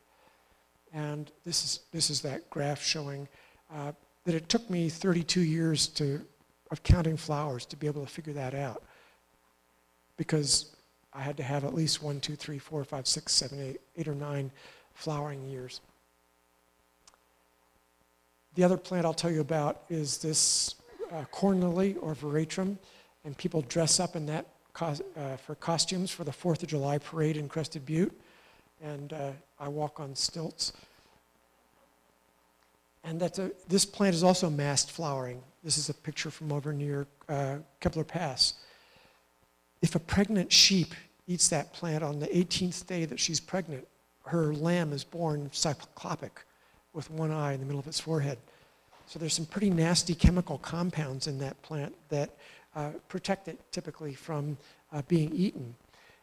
S2: And this is, this is that graph showing uh, that it took me 32 years to, of counting flowers to be able to figure that out. Because I had to have at least one, two, three, four, five, six, seven, eight, eight or nine flowering years. the other plant I'll tell you about is this uh, corn lily or veratrum, and people dress up in that cos- uh, for costumes for the Fourth of July parade in Crested Butte, and uh, I walk on stilts. And that's a, this plant is also massed flowering. This is a picture from over near uh, Kebler Pass. If a pregnant sheep eats that plant on the 18th day that she's pregnant, her lamb is born cyclopic with one eye in the middle of its forehead. So there's some pretty nasty chemical compounds in that plant that uh, protect it typically from uh, being eaten.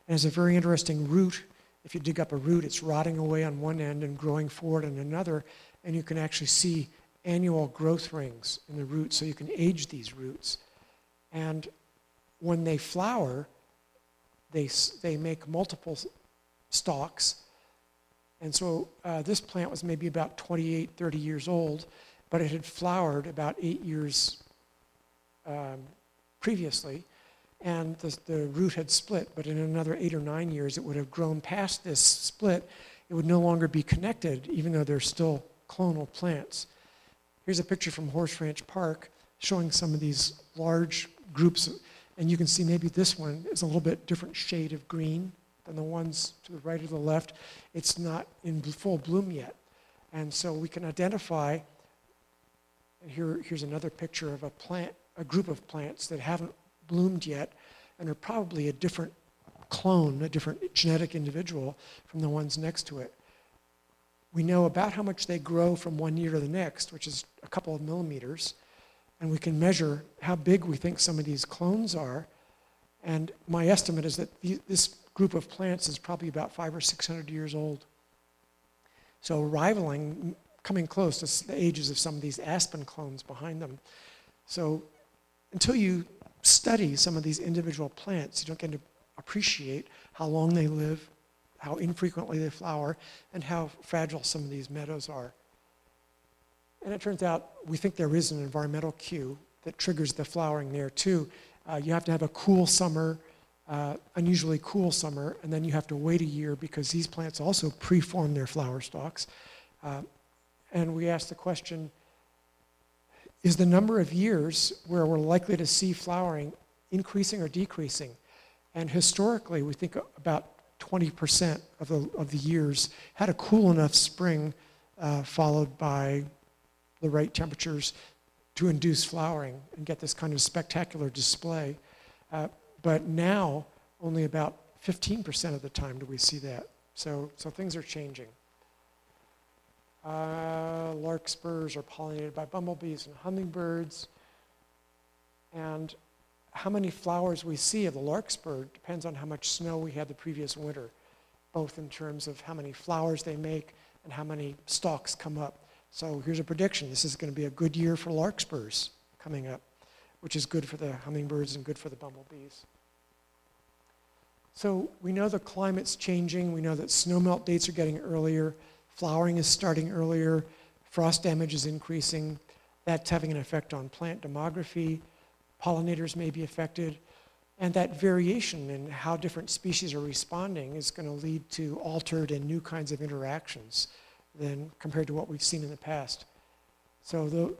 S2: And it's a very interesting root. If you dig up a root, it's rotting away on one end and growing forward on another, and you can actually see annual growth rings in the roots, so you can age these roots. And when they flower, they, they make multiple stalks. And so uh, this plant was maybe about 28, 30 years old, but it had flowered about eight years um, previously, and the, the root had split, but in another eight or nine years, it would have grown past this split. It would no longer be connected, even though they're still clonal plants. Here's a picture from Horse Ranch Park showing some of these large groups, and you can see maybe this one is a little bit different shade of green than the ones to the right or the left. It's not in full bloom yet. And so we can identify, and here, here's another picture of a plant, a group of plants that haven't bloomed yet and are probably a different clone, a different genetic individual from the ones next to it. We know about how much they grow from one year to the next, which is a couple of millimeters, and we can measure how big we think some of these clones are. And my estimate is that this group of plants is probably about five or 600 years old. So rivaling, coming close to the ages of some of these aspen clones behind them. So until you study some of these individual plants, you don't get to appreciate how long they live, how infrequently they flower, and how fragile some of these meadows are. And it turns out we think there is an environmental cue that triggers the flowering there too. Uh, you have to have a cool summer, uh, unusually cool summer, and then you have to wait a year because these plants also preform their flower stalks. Uh, and we ask the question, is the number of years where we're likely to see flowering increasing or decreasing? And historically, we think about 20% of the, of the years had a cool enough spring uh, followed by the right temperatures to induce flowering and get this kind of spectacular display. Uh, but now, only about 15% of the time do we see that. So, so things are changing. Uh, larkspurs are pollinated by bumblebees and hummingbirds. And how many flowers we see of the larkspur depends on how much snow we had the previous winter, both in terms of how many flowers they make and how many stalks come up. So here's a prediction. This is going to be a good year for larkspurs coming up, which is good for the hummingbirds and good for the bumblebees. So we know the climate's changing. We know that snowmelt dates are getting earlier. Flowering is starting earlier. Frost damage is increasing. That's having an effect on plant demography. Pollinators may be affected. And that variation in how different species are responding is going to lead to altered and new kinds of interactions than compared to what we've seen in the past. So the,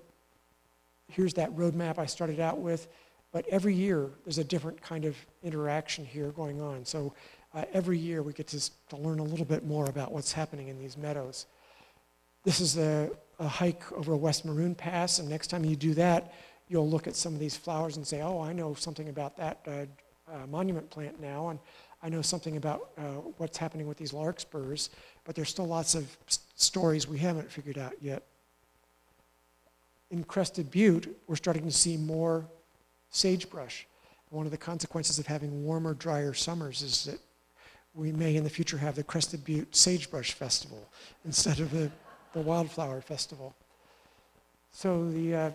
S2: here's that roadmap I started out with. But every year, there's a different kind of interaction here going on. So uh, every year, we get to, to learn a little bit more about what's happening in these meadows. This is a, a hike over West Maroon Pass, and next time you do that, you'll look at some of these flowers and say, oh, I know something about that uh, uh, monument plant now, and I know something about uh, what's happening with these larkspurs, but there's still lots of stories we haven't figured out yet. In Crested Butte, we're starting to see more sagebrush. One of the consequences of having warmer, drier summers is that we may in the future have the Crested Butte Sagebrush Festival instead of the, the Wildflower Festival. So the uh,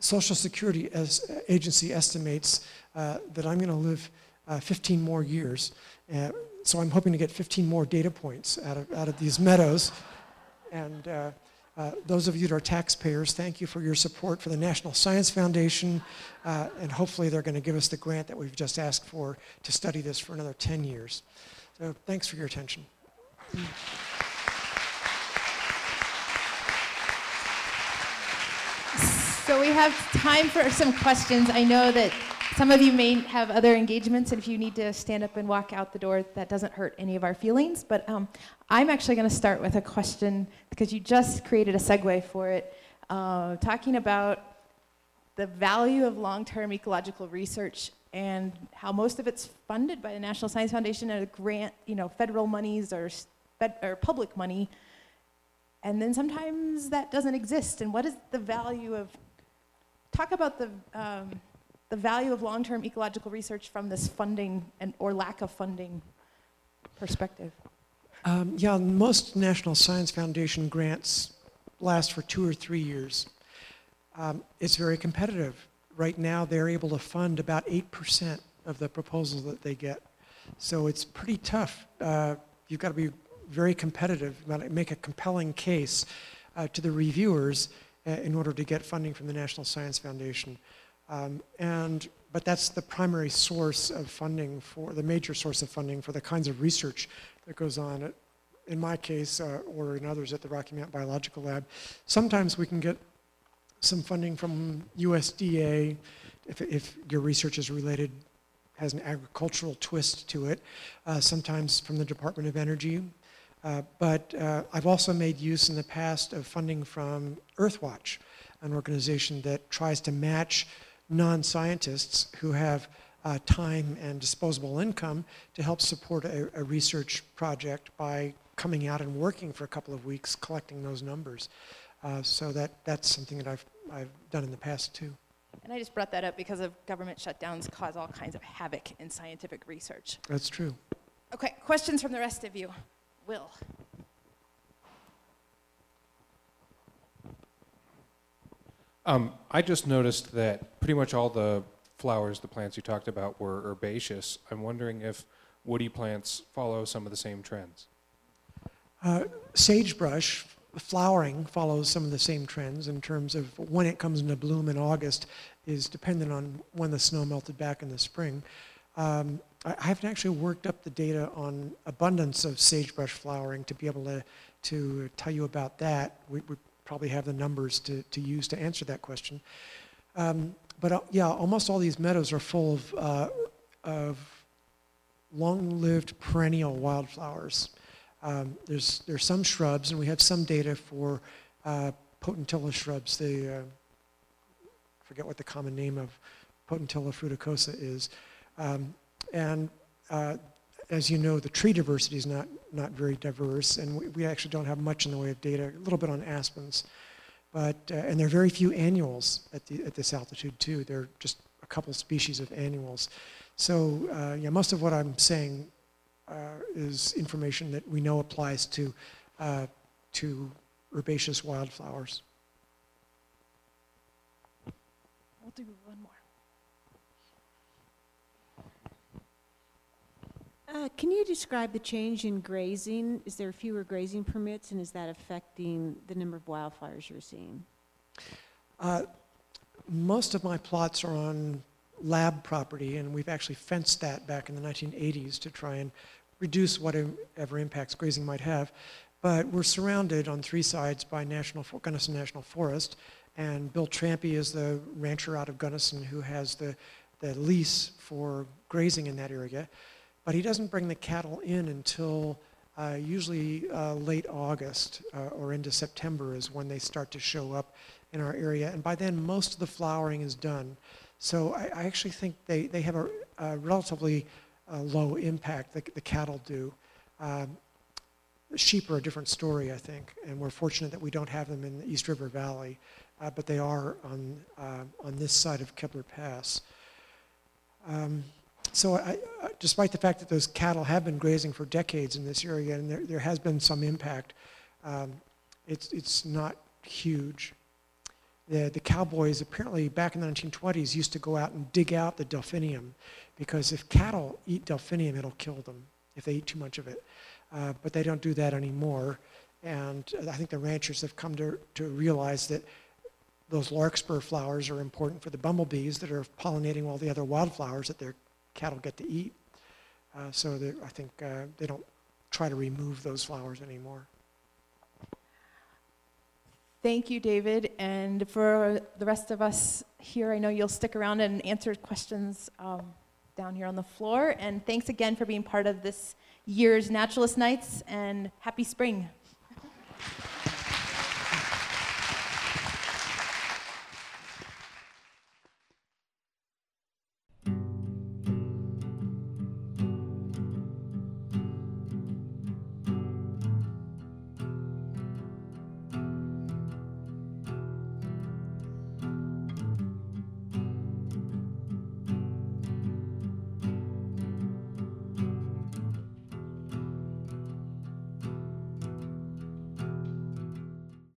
S2: Social Security as, Agency estimates uh, that I'm going to live uh, 15 more years. Uh, so I'm hoping to get 15 more data points out of, out of these meadows. And uh, uh, those of you that are taxpayers, thank you for your support for the National Science Foundation, uh, and hopefully they're going to give us the grant that we've just asked for to study this for another 10 years. So thanks for your attention.
S1: So we have time for some questions. I know that some of you may have other engagements, and if you need to stand up and walk out the door, that doesn't hurt any of our feelings. But um, I'm actually going to start with a question because you just created a segue for it, uh, talking about the value of long-term ecological research and how most of it's funded by the National Science Foundation and a grant, you know, federal monies or, fed, or public money. And then sometimes that doesn't exist. And what is the value of, talk about the, um, the value of long-term ecological research from this funding and, or lack of funding perspective.
S2: Um, yeah, most National Science Foundation grants last for two or three years. Um, it's very competitive. Right now, they're able to fund about 8% of the proposals that they get. So it's pretty tough. Uh, you've got to be very competitive, make a compelling case uh, to the reviewers in order to get funding from the National Science Foundation. Um, and, but that's the primary source of funding for, the major source of funding for the kinds of research that goes on at, in my case, uh, or in others at the Rocky Mountain Biological Lab. Sometimes we can get some funding from USDA if, if your research is related, has an agricultural twist to it. Uh, sometimes from the Department of Energy. Uh, but uh, I've also made use in the past of funding from Earthwatch, an organization that tries to match non-scientists who have uh, time and disposable income to help support a, a, research project by coming out and working for a couple of weeks collecting those numbers. Uh, so that, that's something that I've, I've done in the past too.
S1: And I just brought that up because of government shutdowns cause all kinds of havoc in scientific research.
S2: That's true.
S1: Okay, questions from the rest of you? Will.
S3: Um, I just noticed that pretty much all the flowers, the plants you talked about, were herbaceous. I'm wondering if woody plants follow some of the same trends.
S2: Uh, sagebrush flowering follows some of the same trends in terms of when it comes into bloom in August is dependent on when the snow melted back in the spring. Um, I haven't actually worked up the data on abundance of sagebrush flowering to be able to, to tell you about that. We, we probably have the numbers to, to use to answer that question. Um, but uh, yeah, almost all these meadows are full of, uh, of long-lived perennial wildflowers. Um, there's, there's some shrubs, and we have some data for uh, potentilla shrubs. The, uh, forget what the common name of potentilla fruticosa is. Um, and uh, as you know, the tree diversity is not, not very diverse, and we, we, actually don't have much in the way of data, a little bit on aspens. But, uh, and there are very few annuals at, the, at this altitude too. There are just a couple species of annuals. So uh, yeah, most of what I'm saying uh, is information that we know applies to, uh, to herbaceous wildflowers.
S1: We'll do one more.
S4: Uh, can you describe the change in grazing? Is there fewer grazing permits, and is that affecting the number of wildfires you're seeing?
S2: Uh, most of my plots are on lab property, and we've actually fenced that back in the 1980s to try and reduce whatever impacts grazing might have. But we're surrounded on three sides by National Gunnison National Forest, and Bill Trampe is the rancher out of Gunnison who has the, the lease for grazing in that area but he doesn't bring the cattle in until uh, usually uh, late August uh, or into September is when they start to show up in our area. And by then, most of the flowering is done. So I, I actually think they, they have a, a relatively uh, low impact, the, the cattle do. Um, sheep are a different story, I think, and we're fortunate that we don't have them in the East River Valley, uh, but they are on, uh, on this side of Kebler Pass. Um, so I, despite the fact that those cattle have been grazing for decades in this area and there, there has been some impact, um, it's, it's not huge. The, the cowboys apparently back in the 1920s used to go out and dig out the delphinium because if cattle eat delphinium, it'll kill them if they eat too much of it. Uh, but they don't do that anymore. And I think the ranchers have come to, to realize that those larkspur flowers are important for the bumblebees that are pollinating all the other wildflowers that they're cattle get to eat. Uh, so I think uh, they don't try to remove those flowers anymore.
S1: Thank you, David. And for the rest of us here, I know you'll stick around and answer questions um, down here on the floor. And thanks again for being part of this year's Naturalist Nights, and happy spring.